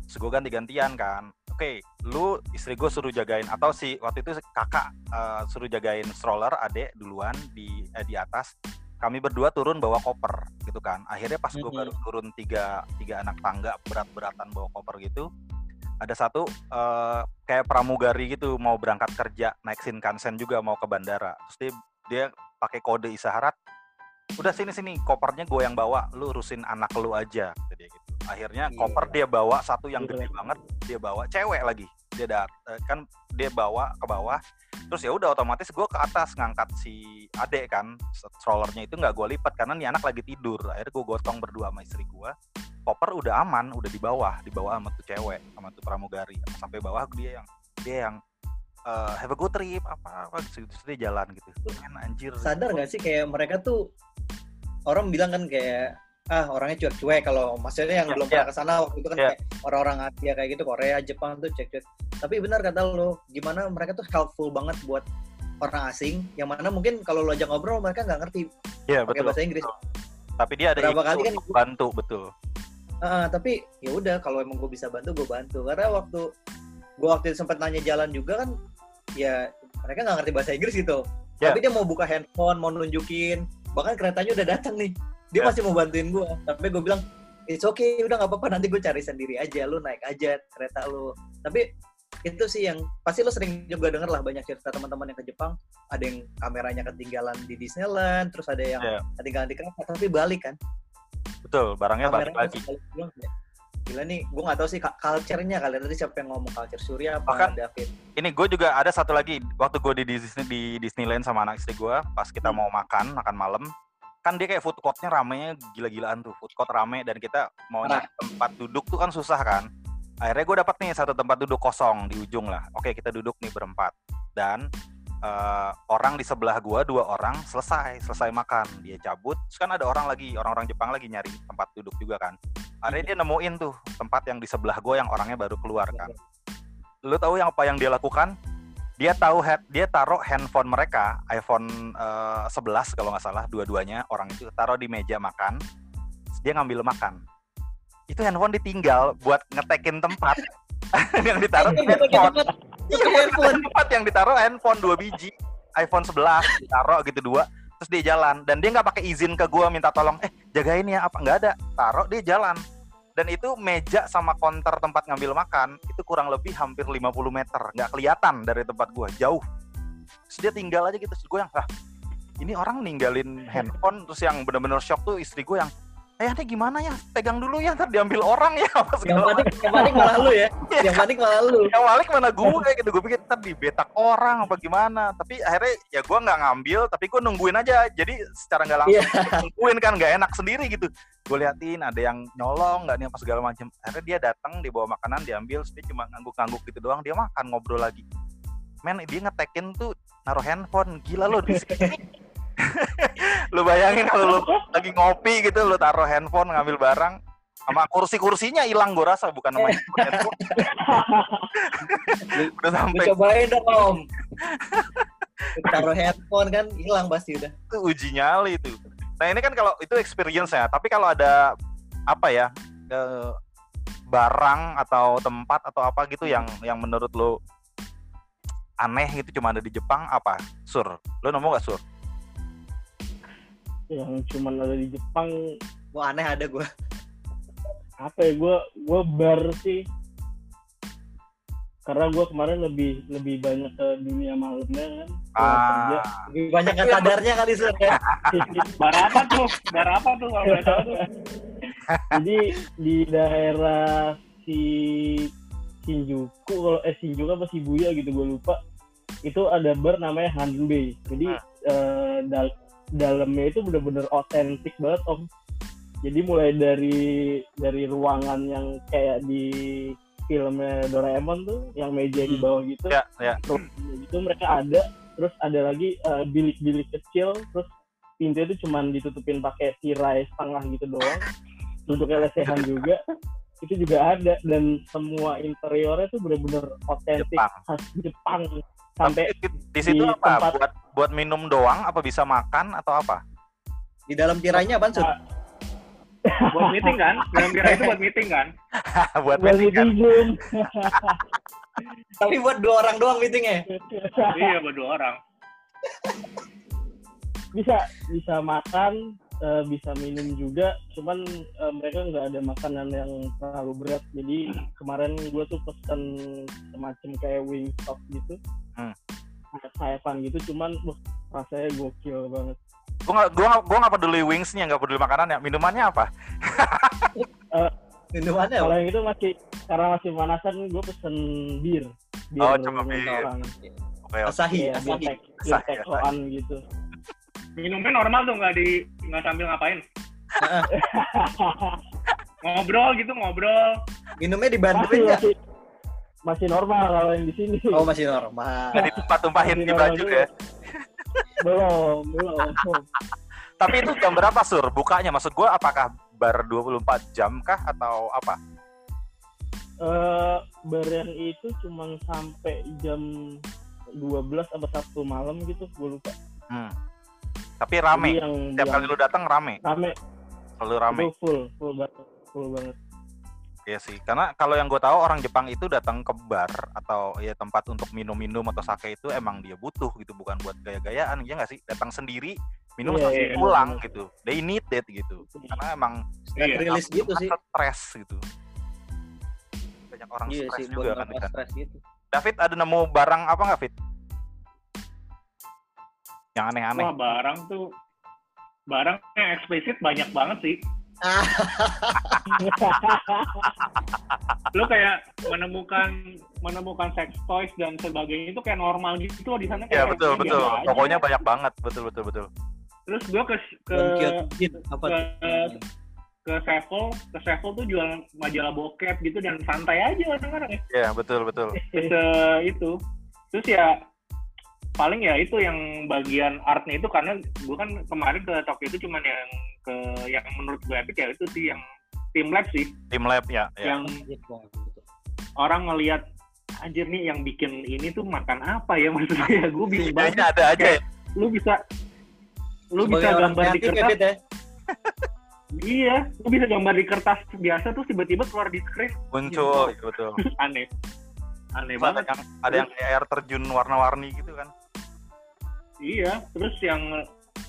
terus gue ganti-gantian kan. Oke, lu istri gue suruh jagain atau si waktu itu kakak eh, suruh jagain stroller, adek duluan di eh, di atas. Kami berdua turun bawa koper gitu kan. Akhirnya pas gue Mhm. baru turun tiga tiga anak tangga berat-beratan bawa koper gitu, ada satu eh, kayak pramugari gitu mau berangkat kerja naik Shinkansen juga mau ke bandara. Terus dia dia pakai kode isyarat udah sini sini kopernya gue yang bawa lu urusin anak lu aja kata dia gitu akhirnya Iya. koper dia bawa satu yang gede Gila. banget dia bawa cewek lagi dia dat eh, kan dia bawa ke bawah terus ya udah otomatis gue ke atas ngangkat si adek kan strollernya itu nggak gue lipat karena nih anak lagi tidur akhirnya gue gotong berdua sama istri gue koper udah aman udah di bawah di bawah sama tuh cewek sama tuh pramugari sampai bawah dia yang dia yang eh, have a good trip apa apa gitu dia jalan gitu. Men anjir. Sadar nggak sih kayak mereka tuh orang bilang kan kayak ah orangnya cuek-cuek. Kalau maksudnya yang Ya, belum ya. pernah ke sana waktu itu kan Ya. kayak orang-orang Asia kayak gitu Korea Jepang tuh cuek-cuek. Tapi benar kata lo gimana mereka tuh helpful banget buat orang asing yang mana mungkin kalau lo ajak ngobrol mereka nggak ngerti Iya pakai betul. bahasa Inggris. Tapi dia ada Berapa itu kali kan untuk bantu betul. Ah, tapi ya udah kalau emang gue bisa bantu gue bantu. Karena waktu gue waktu itu sempat nanya jalan juga kan ya mereka nggak ngerti bahasa Inggris gitu. Ya. tapi dia mau buka handphone mau nunjukin. Bahkan keretanya udah datang nih. Dia Ya. masih mau bantuin gue tapi gue bilang it's okay udah nggak apa-apa. Nanti gue cari sendiri aja. Lu naik aja kereta lu. Tapi itu sih yang pasti lo sering juga denger lah banyak cerita teman-teman yang ke Jepang. Ada yang kameranya ketinggalan di Disneyland terus ada yang Ya. ketinggalan di kereta tapi balik kan. Betul barangnya balik kameranya lagi. sekali bilang, ya, gila nih gue nggak tahu sih culture-nya kalian tadi siapa yang ngomong culture? Surya apa Bahkan- David? ini gue juga ada satu lagi. Waktu gue di Disney di Disneyland sama anak istri gue pas kita Hmm. mau makan makan malam kan dia kayak food courtnya ramenya gila-gilaan tuh. Food court rame dan kita mau nyari tempat duduk tuh kan susah kan. Akhirnya gue dapat nih satu tempat duduk kosong di ujung lah. Oke kita duduk nih berempat. Dan eh, orang di sebelah gue dua orang selesai selesai makan. Dia cabut terus kan ada orang lagi orang-orang Jepang lagi nyari tempat duduk juga kan akhirnya dia nemuin tuh tempat yang di sebelah gue yang orangnya baru keluar kan. Lu tahu yang apa yang dia lakukan? Dia tahu head dia taruh handphone mereka iPhone eh, 11 kalau nggak salah dua-duanya orang itu taruh di meja makan dia ngambil makan. Itu handphone ditinggal buat ngetekin tempat [LAUGHS] yang ditaruh Iya, handphone. Iya, Pakai handphone. tempat yang ditaruh handphone dua biji iPhone 11 ditaruh gitu dua terus dia jalan. Dan dia nggak pakai izin ke gua minta tolong eh jagain ya apa? Nggak ada taruh dia jalan dan itu meja sama counter tempat ngambil makan itu kurang lebih hampir 50 meter. Nggak kelihatan dari tempat gua jauh. Terus dia tinggal aja gitu terus gue yang ah ini orang ninggalin handphone terus yang bener-bener shock tuh istri gue yang eh ini gimana ya? Pegang dulu ya ntar diambil orang ya [LAUGHS] apa yang panik yang panik malah lu ya. [LAUGHS] Yang panik malah lu. Yang balik mana gue gitu. Gue pikir ntar dibetak orang apa gimana. Tapi akhirnya ya gue nggak ngambil tapi gue nungguin aja. Jadi secara nggak langsung Iya. [LAUGHS] nungguin kan nggak enak sendiri gitu. Gue liatin ada yang nyolong nggak nih apa segala macam akhirnya dia datang dia bawa makanan diambil dia cuma ngangguk-ngangguk gitu doang. Dia makan ngobrol lagi. Men dia ngetekin tuh naruh handphone. Gila lo di sini lu bayangin kalau lu lagi ngopi gitu lu taruh handphone ngambil barang sama kursi-kursinya hilang gue rasa bukan sama [LAUGHS] handphone udah sampai cobain dong om [LAUGHS] taruh handphone kan hilang pasti udah itu uji nyali itu. Nah ini kan kalau itu experience ya, tapi kalau ada apa ya eh, barang atau tempat atau apa gitu yang yang menurut lo aneh gitu cuma ada di Jepang apa? Sur, lo nemu gak sur? Yang cuman ada di Jepang. Wah aneh ada gue apa ya gue gue bar sih. Karena gue kemarin lebih lebih banyak ke dunia malamnya kan. Kerja. Ah, lebih banyak yang sadarnya kali sur ya. [LAUGHS] Bar apa tuh? Bar apa tuh kalau boleh tahu tuh? jadi di daerah si Shinjuku kalau eh Shinjuku apa Shibuya gitu gue lupa. Itu ada bar namanya Hanbei. Jadi eh, dal- dalamnya itu bener-bener otentik banget om. Jadi mulai dari dari ruangan yang kayak di filmnya Doraemon tuh yang meja di Hmm. bawah gitu. Ya, ya. itu mereka ada terus ada lagi eh, bilik-bilik kecil terus pintu itu cuman ditutupin pakai tirai setengah gitu doang. Duduknya lesehan juga itu juga ada. Dan semua interiornya tuh bener-bener otentik khas Jepang sampai Tapi di, di situ di apa? tempat- Buat buat minum doang? Apa bisa makan atau apa? di dalam tirainya apaan sur Buat meeting kan? [LAUGHS] Dalam kira itu buat meeting kan? [LAUGHS] buat meeting kan? [LAUGHS] tapi buat dua orang doang meetingnya Iya, buat dua orang. bisa bisa makan eh, bisa minum juga cuman eh, mereka nggak ada makanan yang terlalu berat jadi kemarin gue tuh pesen semacam kayak wingstop gitu Hmm. sayap sayapan gitu cuman wah, rasanya gokil banget Gue gak, nggak- gua gak peduli wingsnya, gak peduli makanannya. Minumannya apa? [LAUGHS] minumannya kalau yang itu masih karena masih pemanasan gue pesen bir bir Oh, cuma bir. orang Oke, oke. Asahi bir Asahi Asahi, tekoan gitu Minumnya normal tuh nggak di nggak sambil ngapain? Heeh. [LAUGHS] Ngobrol gitu ngobrol. minumnya masih dibantuin nggak masih normal kalau yang di sini. Oh masih normal. Jadi tumpah-tumpahin di baju juga. ya. belum, belum. [LAUGHS] Tapi itu jam berapa sur? Bukanya maksud gua apakah bar 24 jam kah atau apa? Eh, bar yang itu cuma sampai jam 12 atau satu malam gitu, gue lupa. Hmm. Tapi rame. Jadi yang Tiap yang kali lu datang rame. rame, Selalu rame. itu full, full banget, full banget. Iya sih. Karena kalau yang gue tahu orang Jepang itu datang ke bar atau ya tempat untuk minum-minum atau sake itu emang dia butuh gitu, bukan buat gaya-gayaan. Ya nggak sih? Datang sendiri, minum Iya, terus iya, pulang iya. gitu. They need it gitu. Karena emang Iya. rilis gitu sih. stres gitu. Banyak orang Iya stres sih, juga kan. di ngelepas sana. stres gitu. David ada nemu barang apa nggak Fit? Yang aneh-aneh. Wah barang tuh barang yang eksplisit banyak banget sih. [LAUGHS] Lu kayak menemukan menemukan sex toys dan sebagainya itu kayak normal gitu loh di sana. Ya kayak betul biasa betul. aja. Pokoknya banyak banget. Betul betul betul. Terus gua ke ke apa ke, ke Sevel, ke Sevel tuh jual majalah bokep gitu dan santai aja orang-orang ya. Iya betul betul. Terus eh, itu. Terus ya paling ya itu yang bagian artnya itu karena gue kan kemarin ke Tokyo itu cuman yang ke yang menurut gue epic ya itu sih yang tim lab sih Tim lab ya. ya. yang Gitu. orang ngelihat anjir nih yang bikin ini tuh makan apa ya [LAUGHS] maksudnya ya gue bingung banget ada aja. ya. lu bisa lu Sebagai bisa gambar di kertas Fit, ya? [LAUGHS] iya lu bisa gambar di kertas biasa tuh tiba-tiba keluar di screen Muncul ya, betul. [LAUGHS] aneh aneh Terus ada banget yang ada yang kayak air terjun warna-warni gitu kan. Iya, terus yang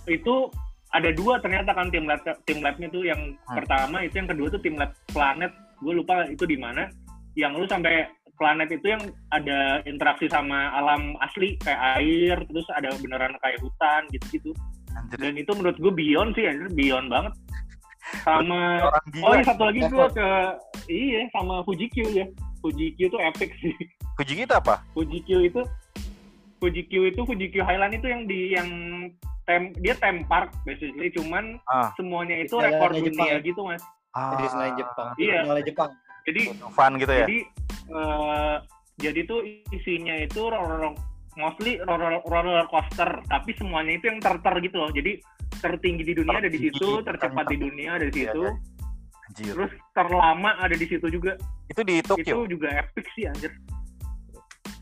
itu ada dua ternyata kan tim lab tim labnya tuh yang Hmm. pertama itu yang kedua tuh tim lab planet. Gue lupa itu di mana. Yang lu sampai planet itu yang ada interaksi sama alam asli kayak air terus ada beneran kayak hutan gitu gitu Anjir. dan itu menurut gue beyond sih anjir beyond banget. Sama oh iya satu lagi gue ke iya sama Fuji Q ya. Fuji Q tuh epic sih. Fuji kita apa? Fuji Q itu Fuji Q itu Fuji Q Highland itu yang di yang tem dia theme park basically cuman Ah. semuanya itu Jalannya rekor Jepang dunia ya? gitu mas Ah, Di Senayan Jepang. Iya. Senayan Jepang. jadi Fun gitu ya. jadi eh, jadi tuh isinya itu roller mostly roller, roller coaster tapi semuanya itu yang terter gitu loh jadi tertinggi di dunia ada di situ tercepat di dunia ada di Iya, situ iya. Anjir. terus terlama ada di situ juga Itu di itu Tokyo. juga epic sih anjir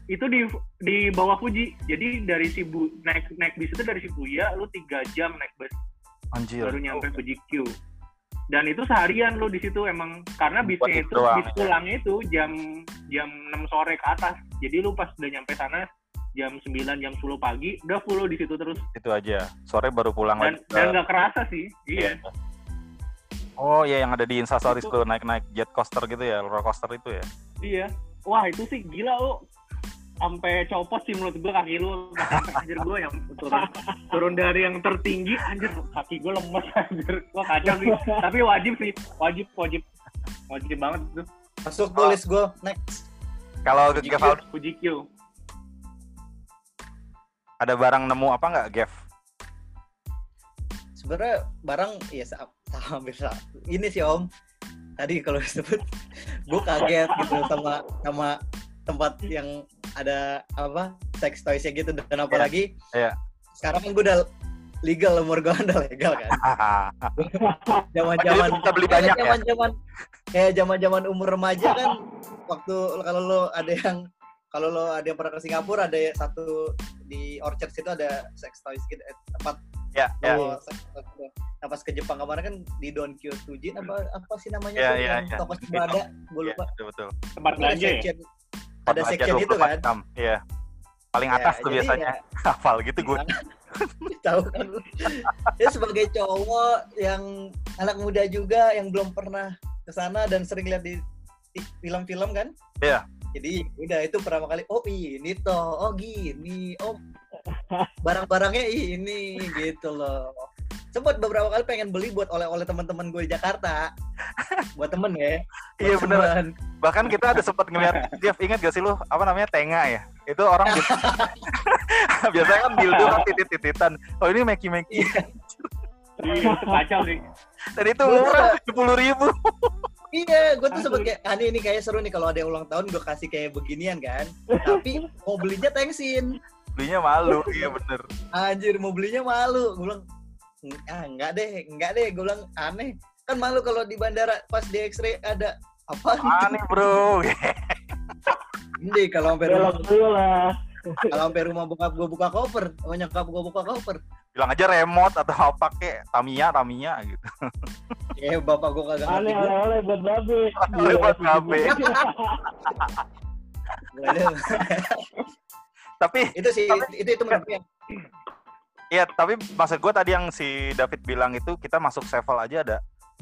itu di di bawah Fuji jadi dari Shibu naik naik bis itu dari Shibuya lu tiga jam naik bus Anjir. baru nyampe Fuji Q dan itu seharian lu di situ emang karena Buat bisnya itu itu doang, bis ya. pulangnya itu jam jam 6 sore ke atas jadi lu pas udah nyampe sana jam 9 jam 10 pagi udah full di situ terus Itu aja. Sore baru pulang dan lagi. dan nggak kerasa sih iya Oh iya yang ada di Instastories Itu- tuh naik-naik jet coaster gitu ya, roller coaster itu ya. iya wah itu sih gila lu sampai copot sih menurut gua kaki lu anjir gua yang turun turun dari yang tertinggi anjir kaki gua lemes anjir gua kacau sih tapi wajib sih wajib wajib wajib banget tuh Masuk tulis gue next. Kalau Gev Fuji Q. ada barang nemu apa nggak, Gev? Sebenarnya barang ya hampir. Ini sih Om. Tadi kalau disebut gue kaget gitu sama sama tempat yang ada apa sex toys gitu dan apalagi Iya. sekarang kan gue udah legal umur gue [LAUGHS] udah legal kan zaman zaman bisa beli banyak ya? zaman zaman kayak zaman zaman umur remaja kan waktu kalau lo ada yang kalau lo ada yang pernah ke Singapura ada satu di Orchard situ ada sex toys gitu eh, tempat ya, ya. toys gitu. Nah pas ke Jepang kemarin kan di Don Kyotujin apa apa sih namanya Iya, tuh iya, yang iya. toko Sembada gue Iya, lupa betul betul. tempat belanja ya ada section itu 24 kan Iya. Paling Ya, atas tuh biasanya. ya, [LAUGHS] Hafal gitu gue. [LAUGHS] tahu kan lu. dia sebagai cowok yang anak muda juga yang belum pernah ke sana dan sering lihat di, di film-film kan Iya. jadi udah itu pertama kali oh ini toh oh gini oh barang-barangnya ini gitu loh sempat beberapa kali pengen beli buat oleh-oleh teman-teman gue di Jakarta [LAUGHS] buat temen ya Iya Buat bener. temen. Bahkan kita ada sempat ngeliat, Gev ingat gak sih lu apa namanya tenga ya? Itu orang [LAUGHS] [LAUGHS] biasanya kan dildo kan titit-tititan. Oh ini meki-meki. iya itu kacau sih Dan itu murah tujuh puluh ribu. Iya, gue tuh sempet kayak, ah ini, ini kayak seru nih kalau ada yang ulang tahun gue kasih kayak beginian kan. Tapi mau belinya thanksin. Belinya malu, iya bener. Anjir, mau belinya malu. Gue bilang, ah enggak deh, enggak deh. Gue bilang, aneh. Kan malu kalau di bandara pas di x-ray ada apa? Aneh bro. Ini kalau sampai rumah, lah. kalau sampai rumah bokap gue buka koper, sama nyokap gue buka koper. Bilang aja remote atau apa kek, Tamiya, Tamiya gitu. Ya [LAUGHS] bapak gue kagak ngerti Aneh oleh-oleh buat babe. Oleh buat babe. [LAUGHS] Tapi itu sih, itu itu menurut [LAUGHS] Iya, tapi maksud gue tadi yang si David bilang itu kita masuk sevel aja ada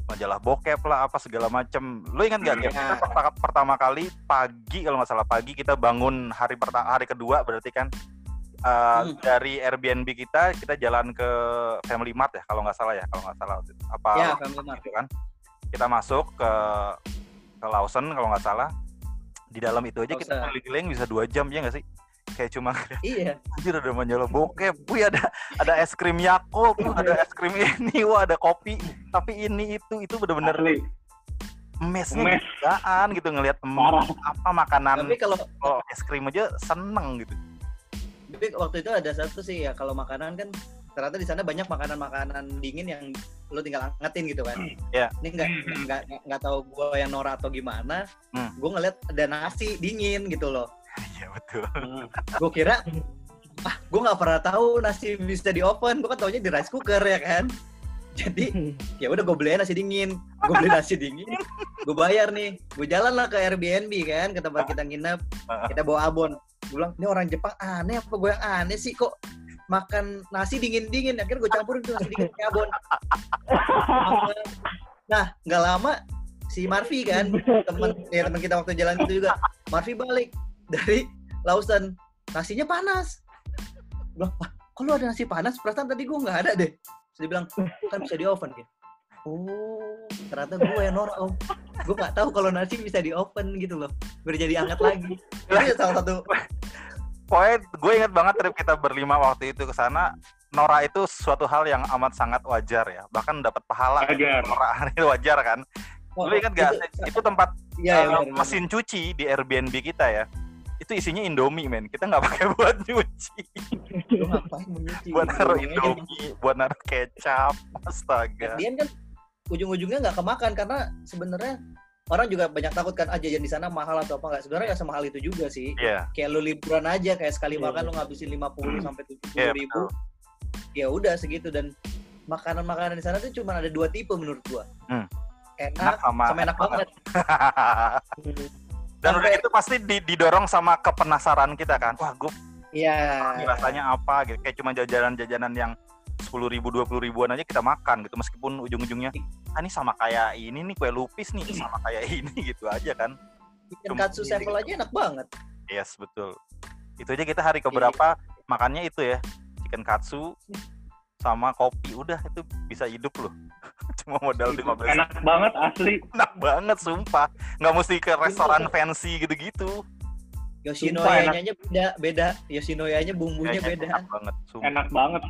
majalah bokep lah apa segala macem. Lu ingat gak? Iya. Kita perta- pertama kali pagi kalau nggak salah pagi kita bangun hari pertama hari kedua berarti kan uh, Hmm. dari Airbnb kita kita jalan ke Family Mart ya kalau nggak salah ya kalau nggak salah apa ya family mart. gitu kan. Kita masuk ke ke Lawson kalau nggak salah. Di dalam itu aja kita Lawson. keliling bisa dua jam ya nggak sih? Kayak cuma Iya, [LAUGHS] Anjir ada majalah bokep, wih ada ada es krim Yakult, tuh, ada es krim ini, wah ada kopi. Tapi ini itu itu bener-bener Asli. mesnya Mes. gilaan gitu ngelihat apa makanan tapi kalau oh, es krim aja seneng gitu. tapi waktu itu ada satu sih ya kalau makanan kan ternyata di sana banyak makanan-makanan dingin yang lu tinggal angetin gitu kan. Iya. Ini nggak nggak nggak- nggak tahu gua yang Nora atau gimana. Hmm. Gua ngeliat ada nasi dingin gitu loh. Iya betul. Gue kira ah gue nggak pernah tahu nasi bisa di oven. Gue kan taunya di rice cooker ya kan. Jadi ya udah gue beli nasi dingin. Gue beli nasi dingin. Gue bayar nih. Gue jalan lah ke Airbnb kan ke tempat kita nginep. Kita bawa abon. Gue bilang ini orang Jepang aneh apa gue yang aneh sih kok makan nasi dingin dingin akhirnya gue campurin tuh nasi dingin pakai abon nah nggak lama si Marvi kan teman ya teman kita waktu jalan itu juga Marvi balik dari Lawson nasinya panas Gua bilang Wah, kok lu ada nasi panas perasaan tadi gue nggak ada deh Terus dia bilang kan bisa di oven ya oh ternyata gue yang norak om gue nggak tahu kalau nasi bisa di oven gitu loh biar jadi hangat lagi itu salah satu Pokoknya gue inget banget trip kita berlima waktu itu ke sana. Nora itu suatu hal yang amat sangat wajar ya. Bahkan dapat pahala. Wajar. Nora [LAUGHS] itu wajar kan. Lu inget gak? Itu, tempat Iya, uh, iya, benar, benar. mesin cuci di Airbnb kita ya. Itu isinya Indomie men. Kita nggak pakai [LAUGHS] buat nyuci. Buat naruh. Indomie, buat naruh kecap. Astaga. Dia kan ujung-ujungnya nggak kemakan karena sebenarnya orang juga banyak takut kan ah jajan di sana mahal atau apa nggak sebenarnya nggak semahal itu juga sih Iya. kayak lu liburan aja kayak sekali Iya, makan iya. lu ngabisin 50 sampai 70 Iya, ribu ya udah segitu dan makanan-makanan di sana tuh cuma ada dua tipe menurut gua Hmm. enak sama, sama enak banget [LAUGHS] Dan udah itu pasti di- didorong sama kepenasaran kita kan. Wah, gue iya rasanya apa gitu. Kayak cuma jajanan-jajanan yang sepuluh ribu, dua puluh ribuan aja kita makan gitu. Meskipun ujung-ujungnya, ah ini sama kayak ini nih kue lupis nih, sama kayak [LAUGHS] ini gitu aja kan. chicken katsu sevel aja enak banget Yes, betul. Itu aja kita hari keberapa makannya itu ya. Chicken katsu sama kopi. Udah itu bisa hidup loh. [LAUGHS] Cuma modal 15 Enak banget asli. [LAUGHS] enak banget sumpah. Nggak mesti ke restoran fancy gitu-gitu. Yoshinoya-nya beda beda Yoshinoya-nya bumbunya Kayaknya beda Enak banget, sumpah. Enak banget.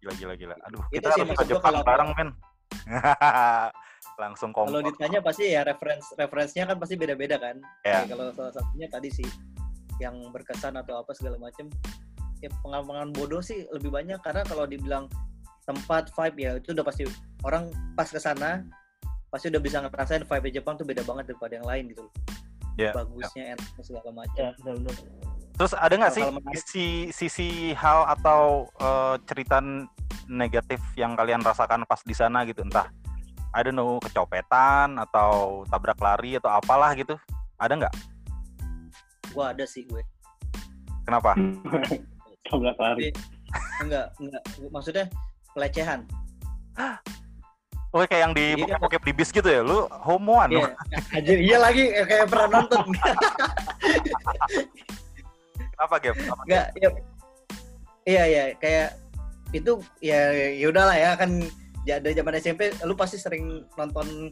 Gila gila gila. Aduh, Itu kita sih harus ke Jepang kalau- bareng, men. [LAUGHS] Langsung kompor. kalau ditanya pasti ya reference referensinya kan pasti beda-beda kan Ya. Kayak kalau salah satunya tadi sih yang berkesan atau apa segala macem ya pengalaman bodoh sih lebih banyak karena kalau dibilang tempat vibe ya itu udah pasti orang pas ke sana pasti udah bisa ngerasain vibe Jepang tuh beda banget daripada yang lain gitu. Loh. Ya, bagusnya enaknya segala macam. Ya benar-benar. Terus ada nggak sih sisi sisi hal atau eh, cerita negatif yang kalian rasakan pas di sana gitu? Entah I don't know kecopetan atau tabrak lari atau apalah gitu. Ada nggak? Gua ada sih gue. Kenapa [LAUGHS] Tabrak lari. enggak enggak maksudnya pelecehan Oke kayak yang di Iya, bokep di bis gitu ya lu homoan lu iya [LAUGHS] Anjir, iya lagi kayak pernah nonton [LAUGHS] kenapa Gap? Enggak, ya. Iya iya kayak itu ya ya udahlah ya kan ya, dari zaman SMP lu pasti sering nonton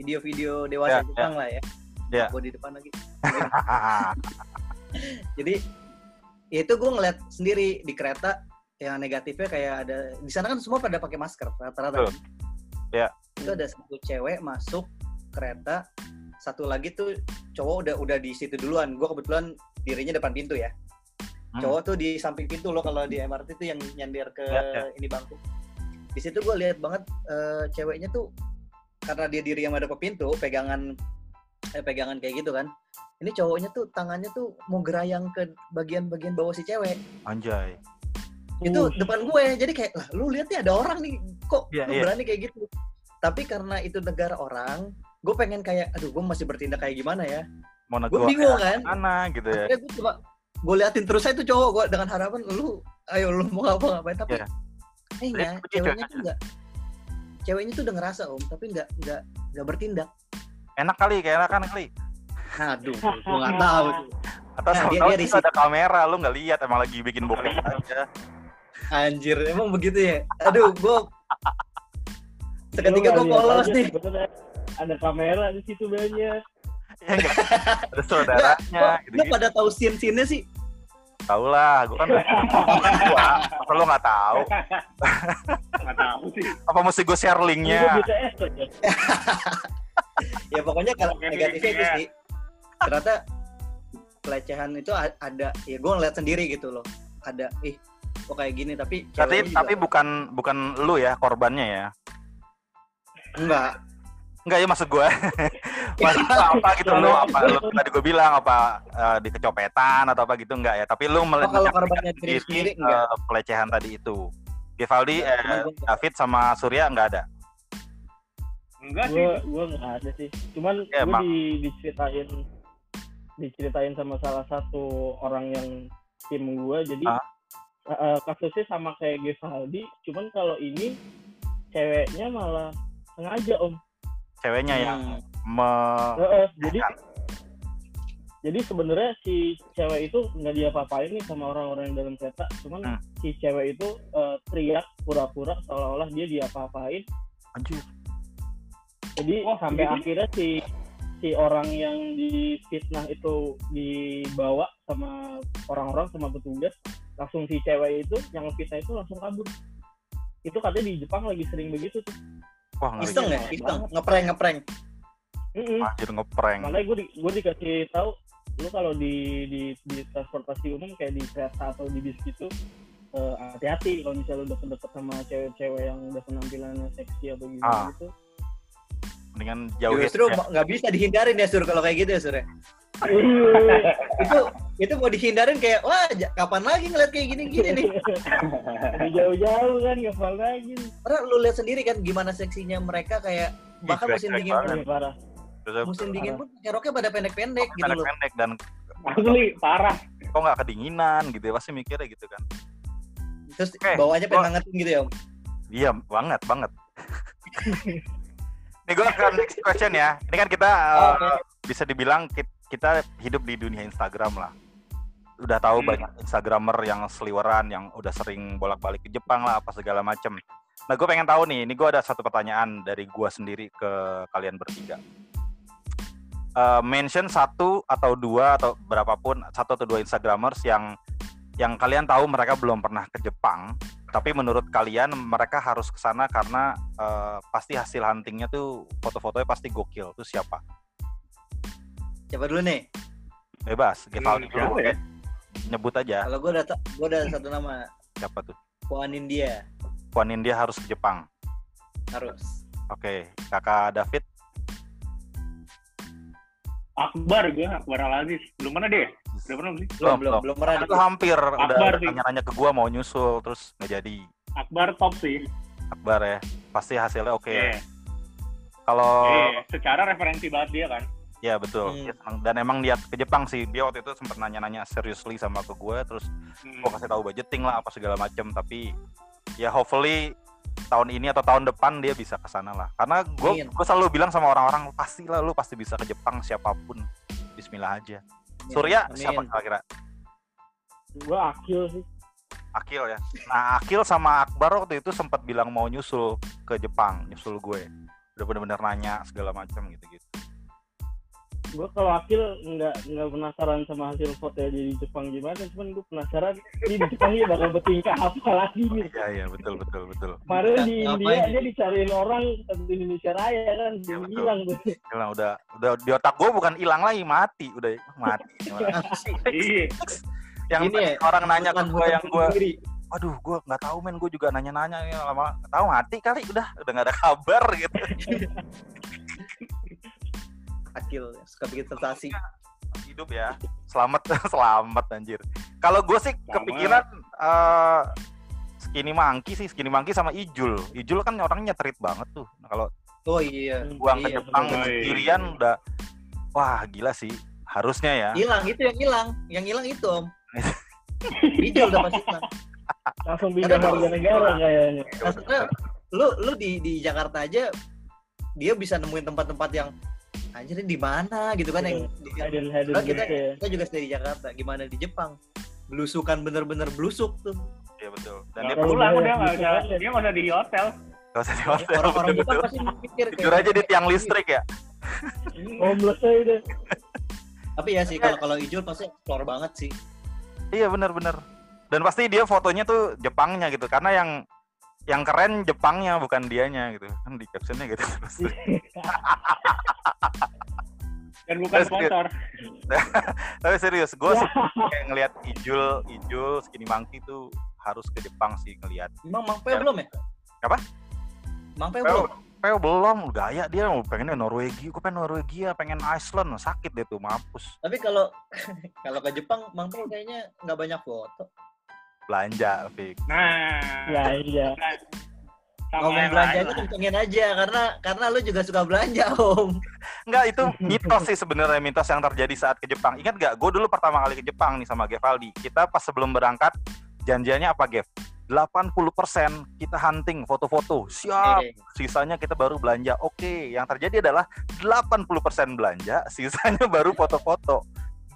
video-video dewasa Ya, Jepang lah ya. Ya. Gue di depan lagi. [LAUGHS] Jadi ya itu gue ngeliat sendiri di kereta yang negatifnya kayak ada di sana kan semua pada pakai masker rata-rata. Betul. Ya. Itu ada satu cewek masuk kereta satu lagi tuh cowok udah udah di situ duluan gue kebetulan dirinya depan pintu ya Hmm. cowok tuh di samping pintu loh kalau di MRT tuh yang nyender ke Ya, ya. ini bangku di situ gue lihat banget eh, ceweknya tuh karena dia diri yang ada ke pintu pegangan eh, pegangan kayak gitu kan ini cowoknya tuh tangannya tuh mau gerayang ke bagian-bagian bawah si cewek Anjay. itu Uh. depan gue jadi kayak lah lu lihat nih ada orang nih kok Iya, lu iya. berani kayak gitu tapi karena itu negara orang gue pengen kayak aduh gue masih bertindak kayak gimana ya Mau gue bingung kan mana gitu ya. akhirnya gue coba gue liatin terus aja tuh cowok gue dengan harapan lu ayo lu mau apa ngapain tapi Iya. kayaknya ceweknya tuh enggak ceweknya tuh udah ngerasa om tapi nggak nggak nggak bertindak Enak kali, kayak enakan kali. aduh [LAUGHS] gue nggak tahu. Atau Nah, dia- tahu dia ada kamera, lu nggak lihat emang lagi bikin bokep aja. anjir emang begitu ya aduh gue [LAUGHS] seketika gue nggak lihat polos aja nih ada kamera di situ banyak Ya enggak. Ada saudaranya gitu. lu pada tahu scene-scene sih Tahu lah, gua kan gua. Masa lu nggak tahu? [LAUGHS] Nggak tahu sih. Apa mesti gue share linknya? BTS aja [LAUGHS] ya pokoknya kalau negatifnya itu sih ternyata pelecehan itu ada ya gue ngeliat sendiri gitu loh ada ih kok kayak gini tapi Tapi juga- tapi bukan bukan lu ya korbannya ya. enggak Enggak ya maksud gue. [LAUGHS] maksud gua apa gitu lu apa lu tadi gue bilang apa eh, di kecopetan atau apa gitu enggak ya. Tapi lu oh, kalau korbannya diri sendiri enggak pelecehan tadi itu. Givaldi, eh, gua- David sama Surya enggak ada. Enggak sih. gue gue nggak ada sih cuman Ya, gue di, diceritain diceritain sama salah satu orang yang tim gue jadi Ah. eh, kasusnya sama kayak Gevaldi cuman kalau ini ceweknya malah sengaja om Ceweknya yang Hmm. me Eh, eh, jadi jadi sebenarnya si cewek itu nggak diapa-apain nih sama orang-orang yang dalam kereta cuman Hmm. si cewek itu eh, teriak pura-pura seolah-olah dia diapa-apain anjir. Jadi Oh, sampai begitu? akhirnya si si orang yang difitnah itu dibawa sama orang-orang sama petugas langsung si cewek itu yang fitnah itu langsung kabur itu katanya di Jepang lagi sering begitu tuh Wah, iseng ya iseng ngeprank ngeprank Mm-mm. Anjir ngeprank. makanya gue di, gue dikasih tahu lu kalau di, di di transportasi umum kayak di kereta atau di bis gitu eh, hati-hati kalau misalnya lu deket-deket sama cewek-cewek yang udah penampilannya seksi atau gitu Ah. gitu Mendingan jauhin justru ya. nggak bisa dihindarin ya sur kalau kayak gitu ya sur ya Iya. itu itu mau dihindarin kayak wah kapan lagi ngeliat kayak gini gini nih jauh-jauh kan ngefal lagi karena lu lihat sendiri kan gimana seksinya mereka kayak bahkan Ih, musim dingin pun. Iya, parah musim dingin pun pakai roknya pada pendek-pendek gitu loh pendek-pendek dan Asli, parah. kok nggak kedinginan gitu ya pasti mikirnya gitu kan. terus Oke, bawahnya pengen ngangetin gitu ya om Iya, banget, banget. [LAUGHS] Ini gue akan next question ya. Ini kan kita uh, Oke. bisa dibilang ki- kita hidup di dunia Instagram lah. Udah tahu Hmm. banyak Instagramer yang seliweran, yang udah sering bolak-balik ke Jepang lah, apa segala macem. Nah, gue pengen tahu nih. Ini gue ada satu pertanyaan dari gue sendiri ke kalian bertiga. Uh, mention satu atau dua atau berapapun satu atau dua Instagramers yang yang kalian tahu mereka belum pernah ke Jepang tapi menurut kalian mereka harus ke sana karena eh, pasti hasil huntingnya tuh foto-fotonya pasti gokil. Tuh siapa? Coba dulu nih? Bebas Gevaldi Hmm, dulu siapa ya? nyebut aja. Kalau gue ada gue ada satu nama. Siapa tuh? Puan India. Puan India harus ke Jepang. Harus. Oke kakak David? Akbar gue, Akbar Al Aziz. Belum pernah deh. Udah pernah belum sih? belum belum belum pernah itu hampir Akbar udah nanya-nanya ke gua mau nyusul terus nggak jadi Akbar top sih. Akbar ya pasti hasilnya oke Iya. kalau Iya, secara referensi banget dia kan. ya betul Hmm. Senang. dan emang dia ke Jepang sih dia waktu itu sempat nanya-nanya seriously sama ke gue terus Hmm. gue kasih tahu budgeting lah apa segala macam tapi ya hopefully tahun ini atau tahun depan dia bisa ke sana lah karena gue gue selalu bilang sama orang-orang pasti lah lu pasti bisa ke Jepang siapa pun Bismillah aja Surya Amin. siapa kira-kira? Gue akil sih. Akil ya. Nah Akil sama Akbar waktu itu sempat bilang mau nyusul ke Jepang nyusul gue. Udah bener-bener nanya segala macam gitu-gitu gue kalau Akil nggak nggak penasaran sama hasil foto dia di Jepang gimana cuman gue penasaran ini di Jepang dia bakal bertingkah apa lagi nih Iya iya betul betul betul. kemarin di India dia? dia dicariin orang satu Indonesia Raya kan dia betul. hilang tuh Hilang udah udah di otak gue bukan hilang lagi mati udah mati. [LAUGHS] Iya. yang Ini ya, orang nanya ke gue yang gue aduh gue nggak tahu men gue juga nanya-nanya ya lama tahu mati kali udah udah nggak ada kabar gitu [LAUGHS] Akil suka bikin sensasi. hidup ya selamat [LAUGHS] selamat anjir kalau gue sih Selamat. kepikiran eh skinny monkey sih skinny monkey sama ijul ijul kan orangnya treat banget tuh nah, kalau Oh iya. buang ke Iya, Jepang betul. sendirian udah wah gila sih harusnya ya Hilang itu yang hilang, yang hilang itu om. [LAUGHS] Hijau udah pasti hilang. langsung pindah warga negara kayaknya Maksudnya lu lu di di Jakarta aja dia bisa nemuin tempat-tempat yang anjir di mana gitu kan yang, di- yang hidden hidden Kan kita gitu ya. kita juga stay di Jakarta gimana di Jepang? Belusukan bener-bener belusuk tuh. Iya betul. Dan Nggak dia pulang udah nggak aja. dia nggak usah di hotel. nggak usah di hotel. Orang-orang betul, Jepang betul. pasti mikir tidur aja di tiang listrik ya. Homeless aja deh tapi ya sih kalau kalau Ijul pasti explore banget sih. Iya benar-benar dan pasti dia fotonya tuh Jepangnya gitu. Karena yang yang keren Jepangnya bukan dianya gitu. Kan di captionnya gitu. Terus [LAUGHS] Dan bukan dia- sponsor. [LAUGHS] tapi serius gue sih kayak ngelihat Ijul Ijul Skinny Monkey tuh harus ke Jepang sih ngelihat emang Mang Peo belum ya? Apa? Mang Peo, belum? Peo belum gaya dia mau pengennya Norwegia gue pengen Norwegia pengen Iceland sakit deh tuh mampus. Tapi kalau [LAUGHS] kalau ke Jepang Mang Peo kayaknya nggak banyak foto belanja Fik Nah. ya iya Sama ngomong belanja itu kencengin aja karena karena lu juga suka belanja om Enggak, itu mitos sih sebenarnya mitos yang terjadi saat ke Jepang. Ingat gak? Gue dulu pertama kali ke Jepang nih sama Gevaldi. Kita pas sebelum berangkat, janjiannya apa, Gev? 80% kita hunting foto-foto. Siap. Sisanya kita baru belanja. Oke, yang terjadi adalah 80% belanja, sisanya baru foto-foto.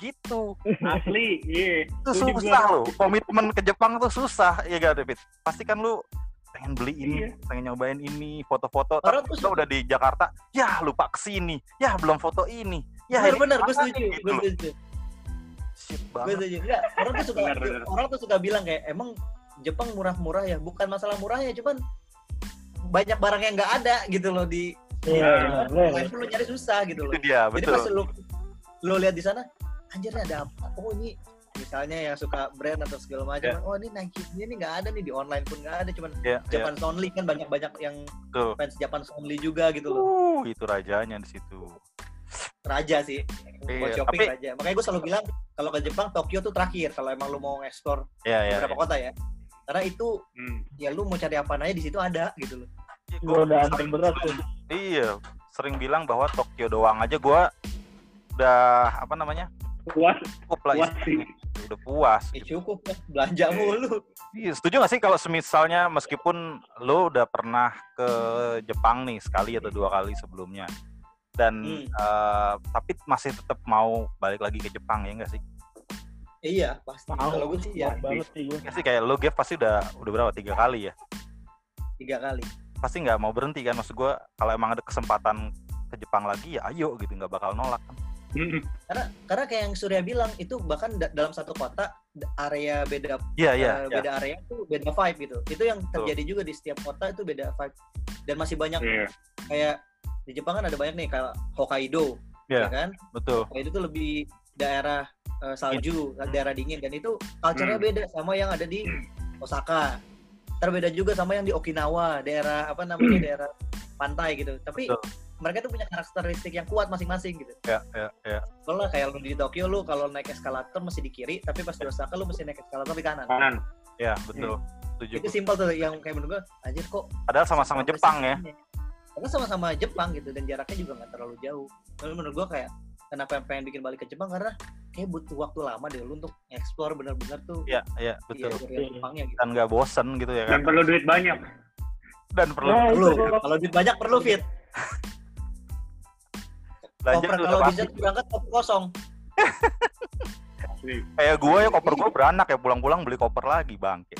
Gitu. Asli, iya. Itu susah loh. Komitmen ke Jepang tuh susah. Iya gak, David? Pasti kan lu pengen beli ini, Iya. pengen nyobain ini, foto-foto. Orang Tapi tuh udah di Jakarta, ya lupa ke sini, ya belum foto ini, ya bener bener gue setuju gue Gitu loh. setuju Shit gue banget. setuju Nggak, orang tuh suka Bener, bener. orang tuh suka bilang kayak emang Jepang murah-murah ya bukan masalah murahnya cuman banyak barang yang nggak ada gitu loh di iya lain pun lu nyari susah gitu loh Itu dia, jadi pas betul. lu lu lihat di sana anjir ini ada apa oh ini misalnya yang suka brand atau segala macam Ya. oh ini Nike ini nggak ada nih di online pun nggak ada cuman Ya, ya, Japan only kan banyak banyak yang betul. fans Japan only juga gitu loh Uh, itu rajanya di situ. raja sih buat Iya, shopping tapi- raja makanya gue selalu bilang kalau ke Jepang Tokyo tuh terakhir kalau emang lu mau explore Ya, ya. beberapa kota ya karena itu Hmm. ya lu mau cari apa aja di situ ada gitu loh Gua udah antar berat tuh. Iya, sering bilang bahwa Tokyo doang aja gua udah apa namanya? Puas, cukup lah puas sih. udah puas. ya gitu. cukup ya belanja mulu Iya, setuju gak sih kalau semisalnya meskipun lo udah pernah ke Jepang nih sekali atau dua kali sebelumnya dan Hmm. eh, tapi masih tetap mau balik lagi ke Jepang ya enggak sih? iya pasti Mau. kalau gue sih ya banget sih gue. Nggak sih kayak lo Gev pasti udah udah berapa tiga kali ya? tiga kali Pasti nggak mau berhenti kan? Maksud gua kalau emang ada kesempatan ke Jepang lagi ya ayo gitu nggak bakal nolak kan? Hmm. karena karena kayak yang Surya bilang itu bahkan da- dalam satu kota area beda Iya iya. eh, iya. beda area tuh beda vibe gitu itu yang terjadi juga di setiap kota itu beda vibe dan masih banyak Iya. kayak di Jepang kan ada banyak nih kayak Hokkaido Iya. ya kan Betul. Hokkaido itu lebih daerah eh, salju daerah dingin dan itu culture-nya Hmm. beda sama yang ada di Osaka terbeda juga sama yang di Okinawa daerah apa namanya daerah pantai gitu tapi Betul. Mereka tuh punya karakteristik yang kuat masing-masing gitu Ya ya ya. kalau kayak lu di Tokyo lu kalau naik eskalator mesti di kiri tapi pas di Osaka lu mesti naik eskalator di kanan Kanan. Ya betul. Setuju. itu simpel tuh yang kayak menurut gua anjir kok Padahal sama-sama Jepang ya. karena sama-sama Jepang gitu dan jaraknya juga nggak terlalu jauh tapi menurut gua kayak kenapa yang pengen bikin balik ke Jepang karena kayak butuh waktu lama deh lu untuk explore benar-benar tuh Iya iya betul. iya, Jepangnya gitu Dan nggak bosen gitu ya Dan kan? perlu duit banyak. Dan perlu Nah, perlu kalau duit banyak perlu fit [LAUGHS] belanja koper kalau bisa berangkat koper kosong. Kayak gue ya koper gue beranak ya pulang-pulang beli koper lagi bangke.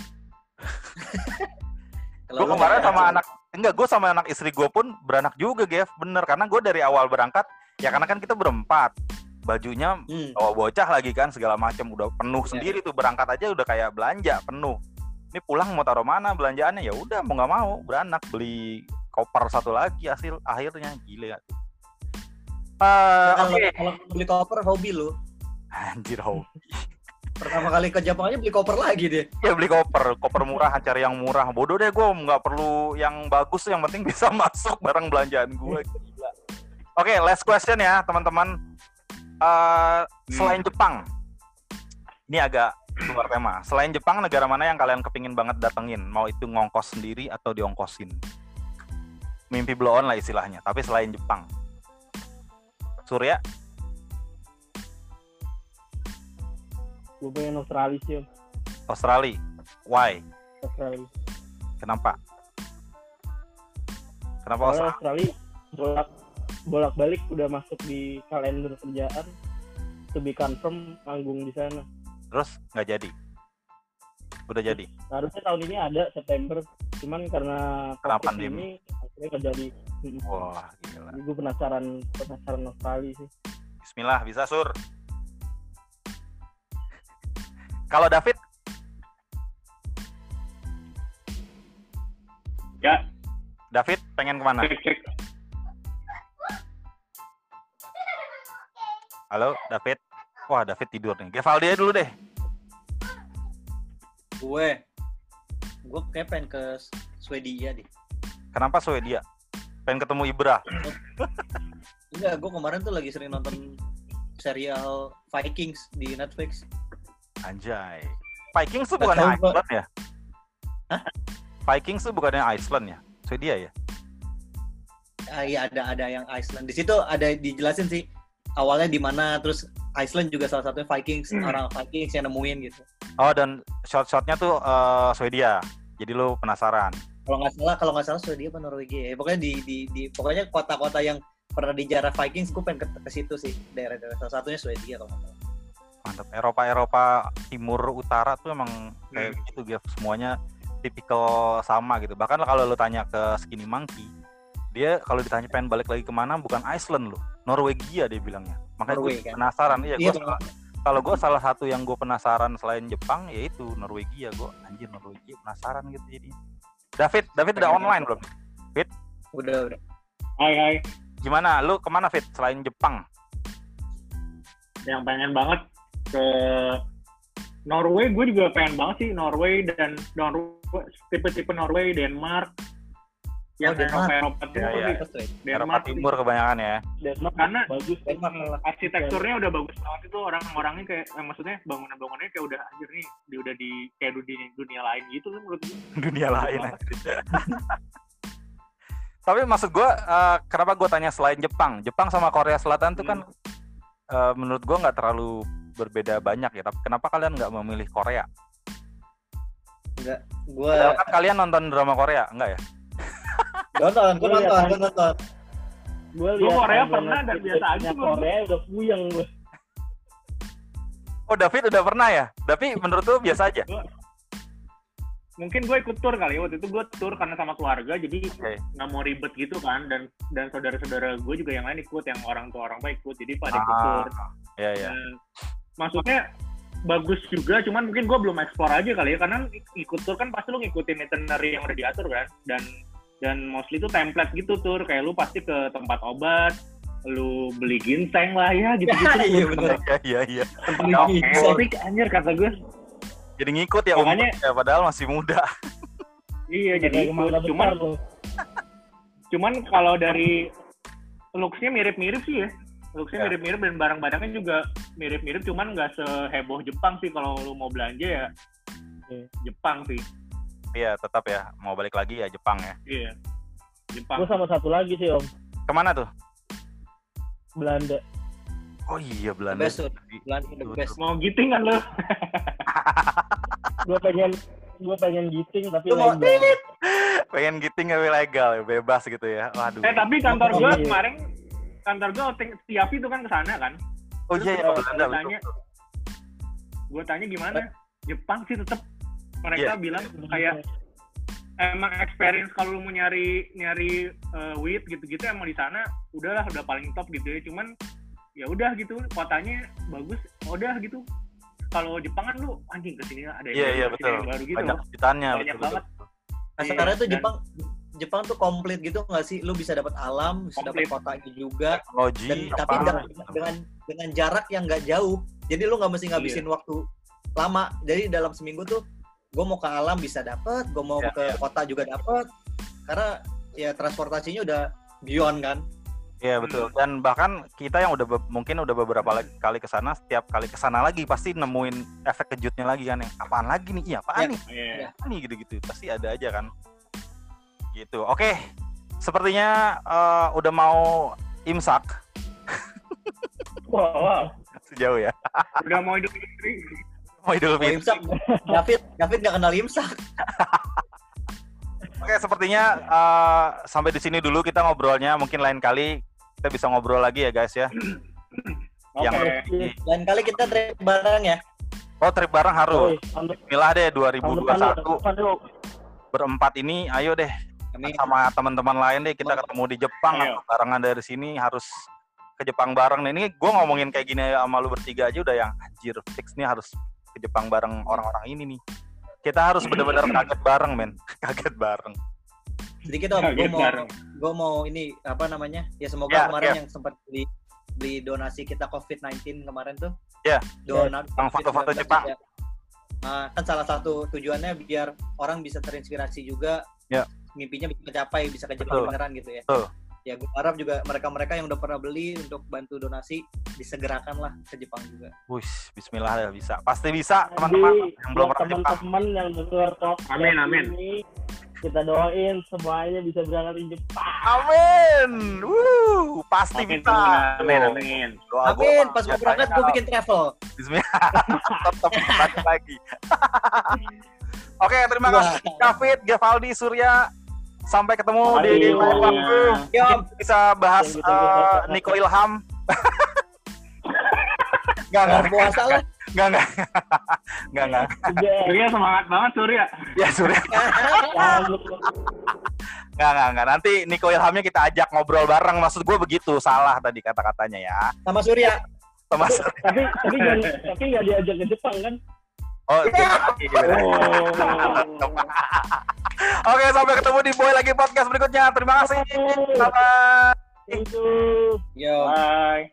[LAUGHS] Gue kemarin sama ada- anak enggak gue sama anak istri gue pun beranak juga Gev bener karena gue dari awal berangkat Ya karena kan kita berempat. Bajunya Hmm. bawa bocah lagi kan segala macam udah penuh Iya. sendiri tuh berangkat aja udah kayak belanja penuh. Ini pulang mau taruh mana belanjaannya ya udah mau nggak mau beranak beli koper satu lagi hasil akhirnya gile ya. Eh, Kalau beli koper hobi lu. Anjir hobi. Pertama kali ke Jepang aja beli koper lagi deh. Ya beli koper, koper murah, cari yang murah. Bodoh deh gue nggak perlu yang bagus, yang penting bisa [LAUGHS] masuk barang belanjaan gue. Gila. Oke, last question ya teman-teman. Eh, selain Jepang, ini agak keluar tema. Selain Jepang, negara mana yang kalian kepingin banget datengin? Mau itu ngongkos sendiri atau diongkosin? Mimpi blow on lah istilahnya. Tapi selain Jepang, Surya, gue pengen Australia sih. Australia, why? Australia Kenapa? Kenapa Australia? Australia bolak bolak balik udah masuk di kalender kerjaan to be confirm manggung di sana Terus nggak jadi? Udah jadi? harusnya tahun ini ada September cuman karena pandemi. ini akhirnya nggak jadi. Wah, gila. Gue penasaran penasaran Australia sih Bismillah, bisa sur. Kalau David, Ya, David pengen ke mana? cek cek. Halo, David. Wah, David tidur nih. Gevaldi dulu deh. Gue, gue kayak pengen ke Swedia deh. Kenapa Swedia? Pengen ketemu Ibra. Enggak, gue kemarin tuh lagi sering nonton serial Vikings di Netflix. Anjay. Vikings tuh Pak. Iceland ya? Vikings tuh bukannya Iceland ya? Swedia ya? Ah, iya ada ada yang Iceland. Di situ ada dijelasin sih awalnya di mana, terus Iceland juga salah satunya Vikings, Hmm. orang Vikings yang nemuin gitu. Oh, dan shot-shotnya tuh eh, Swedia. Jadi lu penasaran. Kalau nggak salah, kalau nggak salah Swedia apa Norwegia ya. Pokoknya di di, di pokoknya kota-kota yang pernah dijarah Vikings, gue pengen ke, ke situ sih daerah-daerah salah satunya Swedia kalau nggak salah. Mantap. Eropa-Eropa timur utara tuh emang kayak gitu gitu semuanya tipikal sama gitu. Bahkan kalau lu tanya ke Skinny Monkey, dia kalau ditanya pengen balik lagi ke mana bukan Iceland loh, Norwegia dia bilangnya. Makanya gue Norway, kan? penasaran. Iya, Iya, gue salah, kalau gue salah satu yang gue penasaran selain Jepang yaitu Norwegia. Gue anjir Norwegia penasaran gitu jadi. David, David udah online belum? Udah udah. Hai hai. Gimana? Lu ke mana Fit selain Jepang? Yang pengen banget ke Norway, gue juga pengen banget sih Norway dan Norway, tipe-tipe Norway, Denmark, yang Oh, Denmark. Eropa Eropa Ya, Timur ya. sih. Terus, Eropa Denmark Timur kebanyakan ya. Denmark Karena- bagus Denmark arsitekturnya udah bagus banget itu orang-orangnya kayak eh, maksudnya bangunan-bangunannya kayak udah anjir nih di udah di kayak dunia dunia lain gitu kan menurut gue. [LAUGHS] dunia lain. [LAUGHS] Tapi maksud gua eh, kenapa gua tanya selain Jepang? Jepang sama Korea Selatan tuh kan eh, menurut gua nggak terlalu berbeda banyak ya. Tapi kenapa kalian nggak memilih Korea? Gue Padahal kan kalian nonton drama Korea, enggak ya? Nonton, gue Gua liat nonton, kan. gue nonton. gue Korea timeline pernah dan biasa aja gua. Korea udah puyeng gue Oh David udah pernah ya? Tapi menurut lu biasa aja. Mungkin gue ikut tour kali ya waktu itu gue tour karena sama keluarga jadi nggak mau ribet gitu kan dan dan saudara-saudara gue juga yang lain ikut yang orang tua orang tua ikut jadi pada ikut tour. Ah, ya ya. Dan maksudnya bagus juga cuman mungkin gue belum eksplor aja kali ya karena ikut tour kan pasti lu ngikutin itinerary yang udah diatur kan dan dan mostly itu template gitu tour kayak lu pasti ke tempat obat lu beli ginseng lah ya [LAUGHS] gitu gitu Iya bener. [LAUGHS] Iya iya iya. tempat ginseng. obat anjir kata gue Jadi ngikut ya Makanya- umurnya, padahal masih muda. iya jadi ke mana ikut cuman [LAUGHS] cuman kalau dari looksnya mirip-mirip sih ya looksnya Ya. mirip-mirip dan barang-barangnya juga mirip-mirip cuman nggak seheboh Jepang sih kalau lu mau belanja ya Oke. Jepang sih Iya tetap ya. Mau balik lagi ya Jepang ya. iya Jepang gue sama satu lagi sih om Ke mana tuh? Belanda Oh iya The Belanda. best tuh. Belanda the best. mau giting kan lu gue pengen gue pengen giting tapi Lu mau- legal. Pengen giting tapi legal ya, bebas gitu ya. Waduh. eh tapi kantor gue Iya. kemarin kantor gue outing tiap itu kan ke sana kan Oh iya ya Belanda gua tanya, gue tanya gimana Jepang sih tetap mereka Iya. bilang kayak emang experience kalau lu mau nyari nyari eh, weed gitu-gitu emang di sana udahlah udah paling top gitu ya cuman ya udah gitu kotanya bagus udah gitu kalau Jepang kan lu anjing ke sini ada yang Iya, baru, iya, ke sini betul. yang baru gitu banyak kejutannya Banyak betul, betul. banget. Kasarnya Iya, tuh dan- Jepang Jepang tuh komplit gitu nggak sih? Lu bisa dapat alam, bisa dapat kotanya juga, teknologi dan apa, tapi dengan, dengan dengan jarak yang nggak jauh. Jadi lu nggak mesti ngabisin Iya. waktu lama. Jadi dalam seminggu tuh gue mau ke alam bisa dapet, gue mau Iya, ke kota juga dapet. Karena ya transportasinya udah beyond kan. Iya betul. Dan bahkan kita yang udah be- mungkin udah beberapa lagi- kali ke sana, setiap kali ke sana lagi pasti nemuin efek kejutnya lagi kan yang apaan lagi nih? Iya, apaan Iya. nih? Iya. Apa nih gitu-gitu. Pasti ada aja kan. Gitu. Oke. Sepertinya eh, udah mau imsak Wah, wah. [LAUGHS] sejauh ya. udah mau hidup Mau Idul Fitri. imsak, David, David nggak kenal imsak. Oke, sepertinya eh, sampai di sini dulu kita ngobrolnya. Mungkin lain kali kita bisa ngobrol lagi ya guys ya. oke Yang Lain kali kita trip bareng ya. Oh, trip bareng harus. Bismillah deh tahun depan yuk, 2021 tahun depan yuk. berempat ini ayo deh Kami sama teman-teman lain deh kita ketemu di Jepang Ayo. atau barengan dari sini harus ke Jepang bareng nih. Ini gue ngomongin kayak gini sama lu bertiga aja udah yang anjir fix nih harus ke Jepang bareng orang-orang ini nih. Kita harus benar-benar [CLEARS THROAT] kaget bareng men, [LAUGHS] kaget bareng. sedikit om, gue mau bareng. gue mau ini apa namanya ya semoga Ya, kemarin ya. yang sempat beli beli donasi kita COVID-19 kemarin tuh Ya. donat Yang foto-foto COVID-19 Jepang. ya. Nah, kan salah satu tujuannya biar orang bisa terinspirasi juga Ya. mimpinya bisa tercapai bisa ke Jepang Betul. beneran gitu ya Betul. Ya gue harap juga mereka-mereka yang udah pernah beli untuk bantu donasi disegerakan lah ke Jepang juga Wih, Bismillah ya bisa, pasti bisa teman-teman yang belum pernah Jepang. teman-teman yang dengar podcast Amin, amin. ini, kita doain semuanya bisa berangkat di Jepang. Amin, Wuh, pasti Amin, bisa. amin, amin. Doa gua Amin, pas mau berangkat gue bikin travel Bismillah. [LAUGHS] Tetap lagi. [LAUGHS] Oke, terima kasih David, Gevaldi, Surya. Sampai ketemu di Aduh. lain waktu. Yo, Kita bisa bahas Thank you, thank you, eh. Niko Ilham. [LAUGHS] Enggak, enggak, nggak puasa lah enggak, enggak. Enggak, enggak. Udah, Surya semangat banget Surya. Ya, Surya. Enggak, enggak, enggak. Nanti Niko Ilhamnya kita ajak ngobrol bareng. Maksud gue begitu, salah tadi kata-katanya ya. sama Surya Sama Surya. tapi tapi jangan tapi nggak diajak ke Jepang kan? Oh. Oh. [LAUGHS] Oke, sampai ketemu di Boy lagi podcast berikutnya. Terima kasih. Thank you. yo Bye.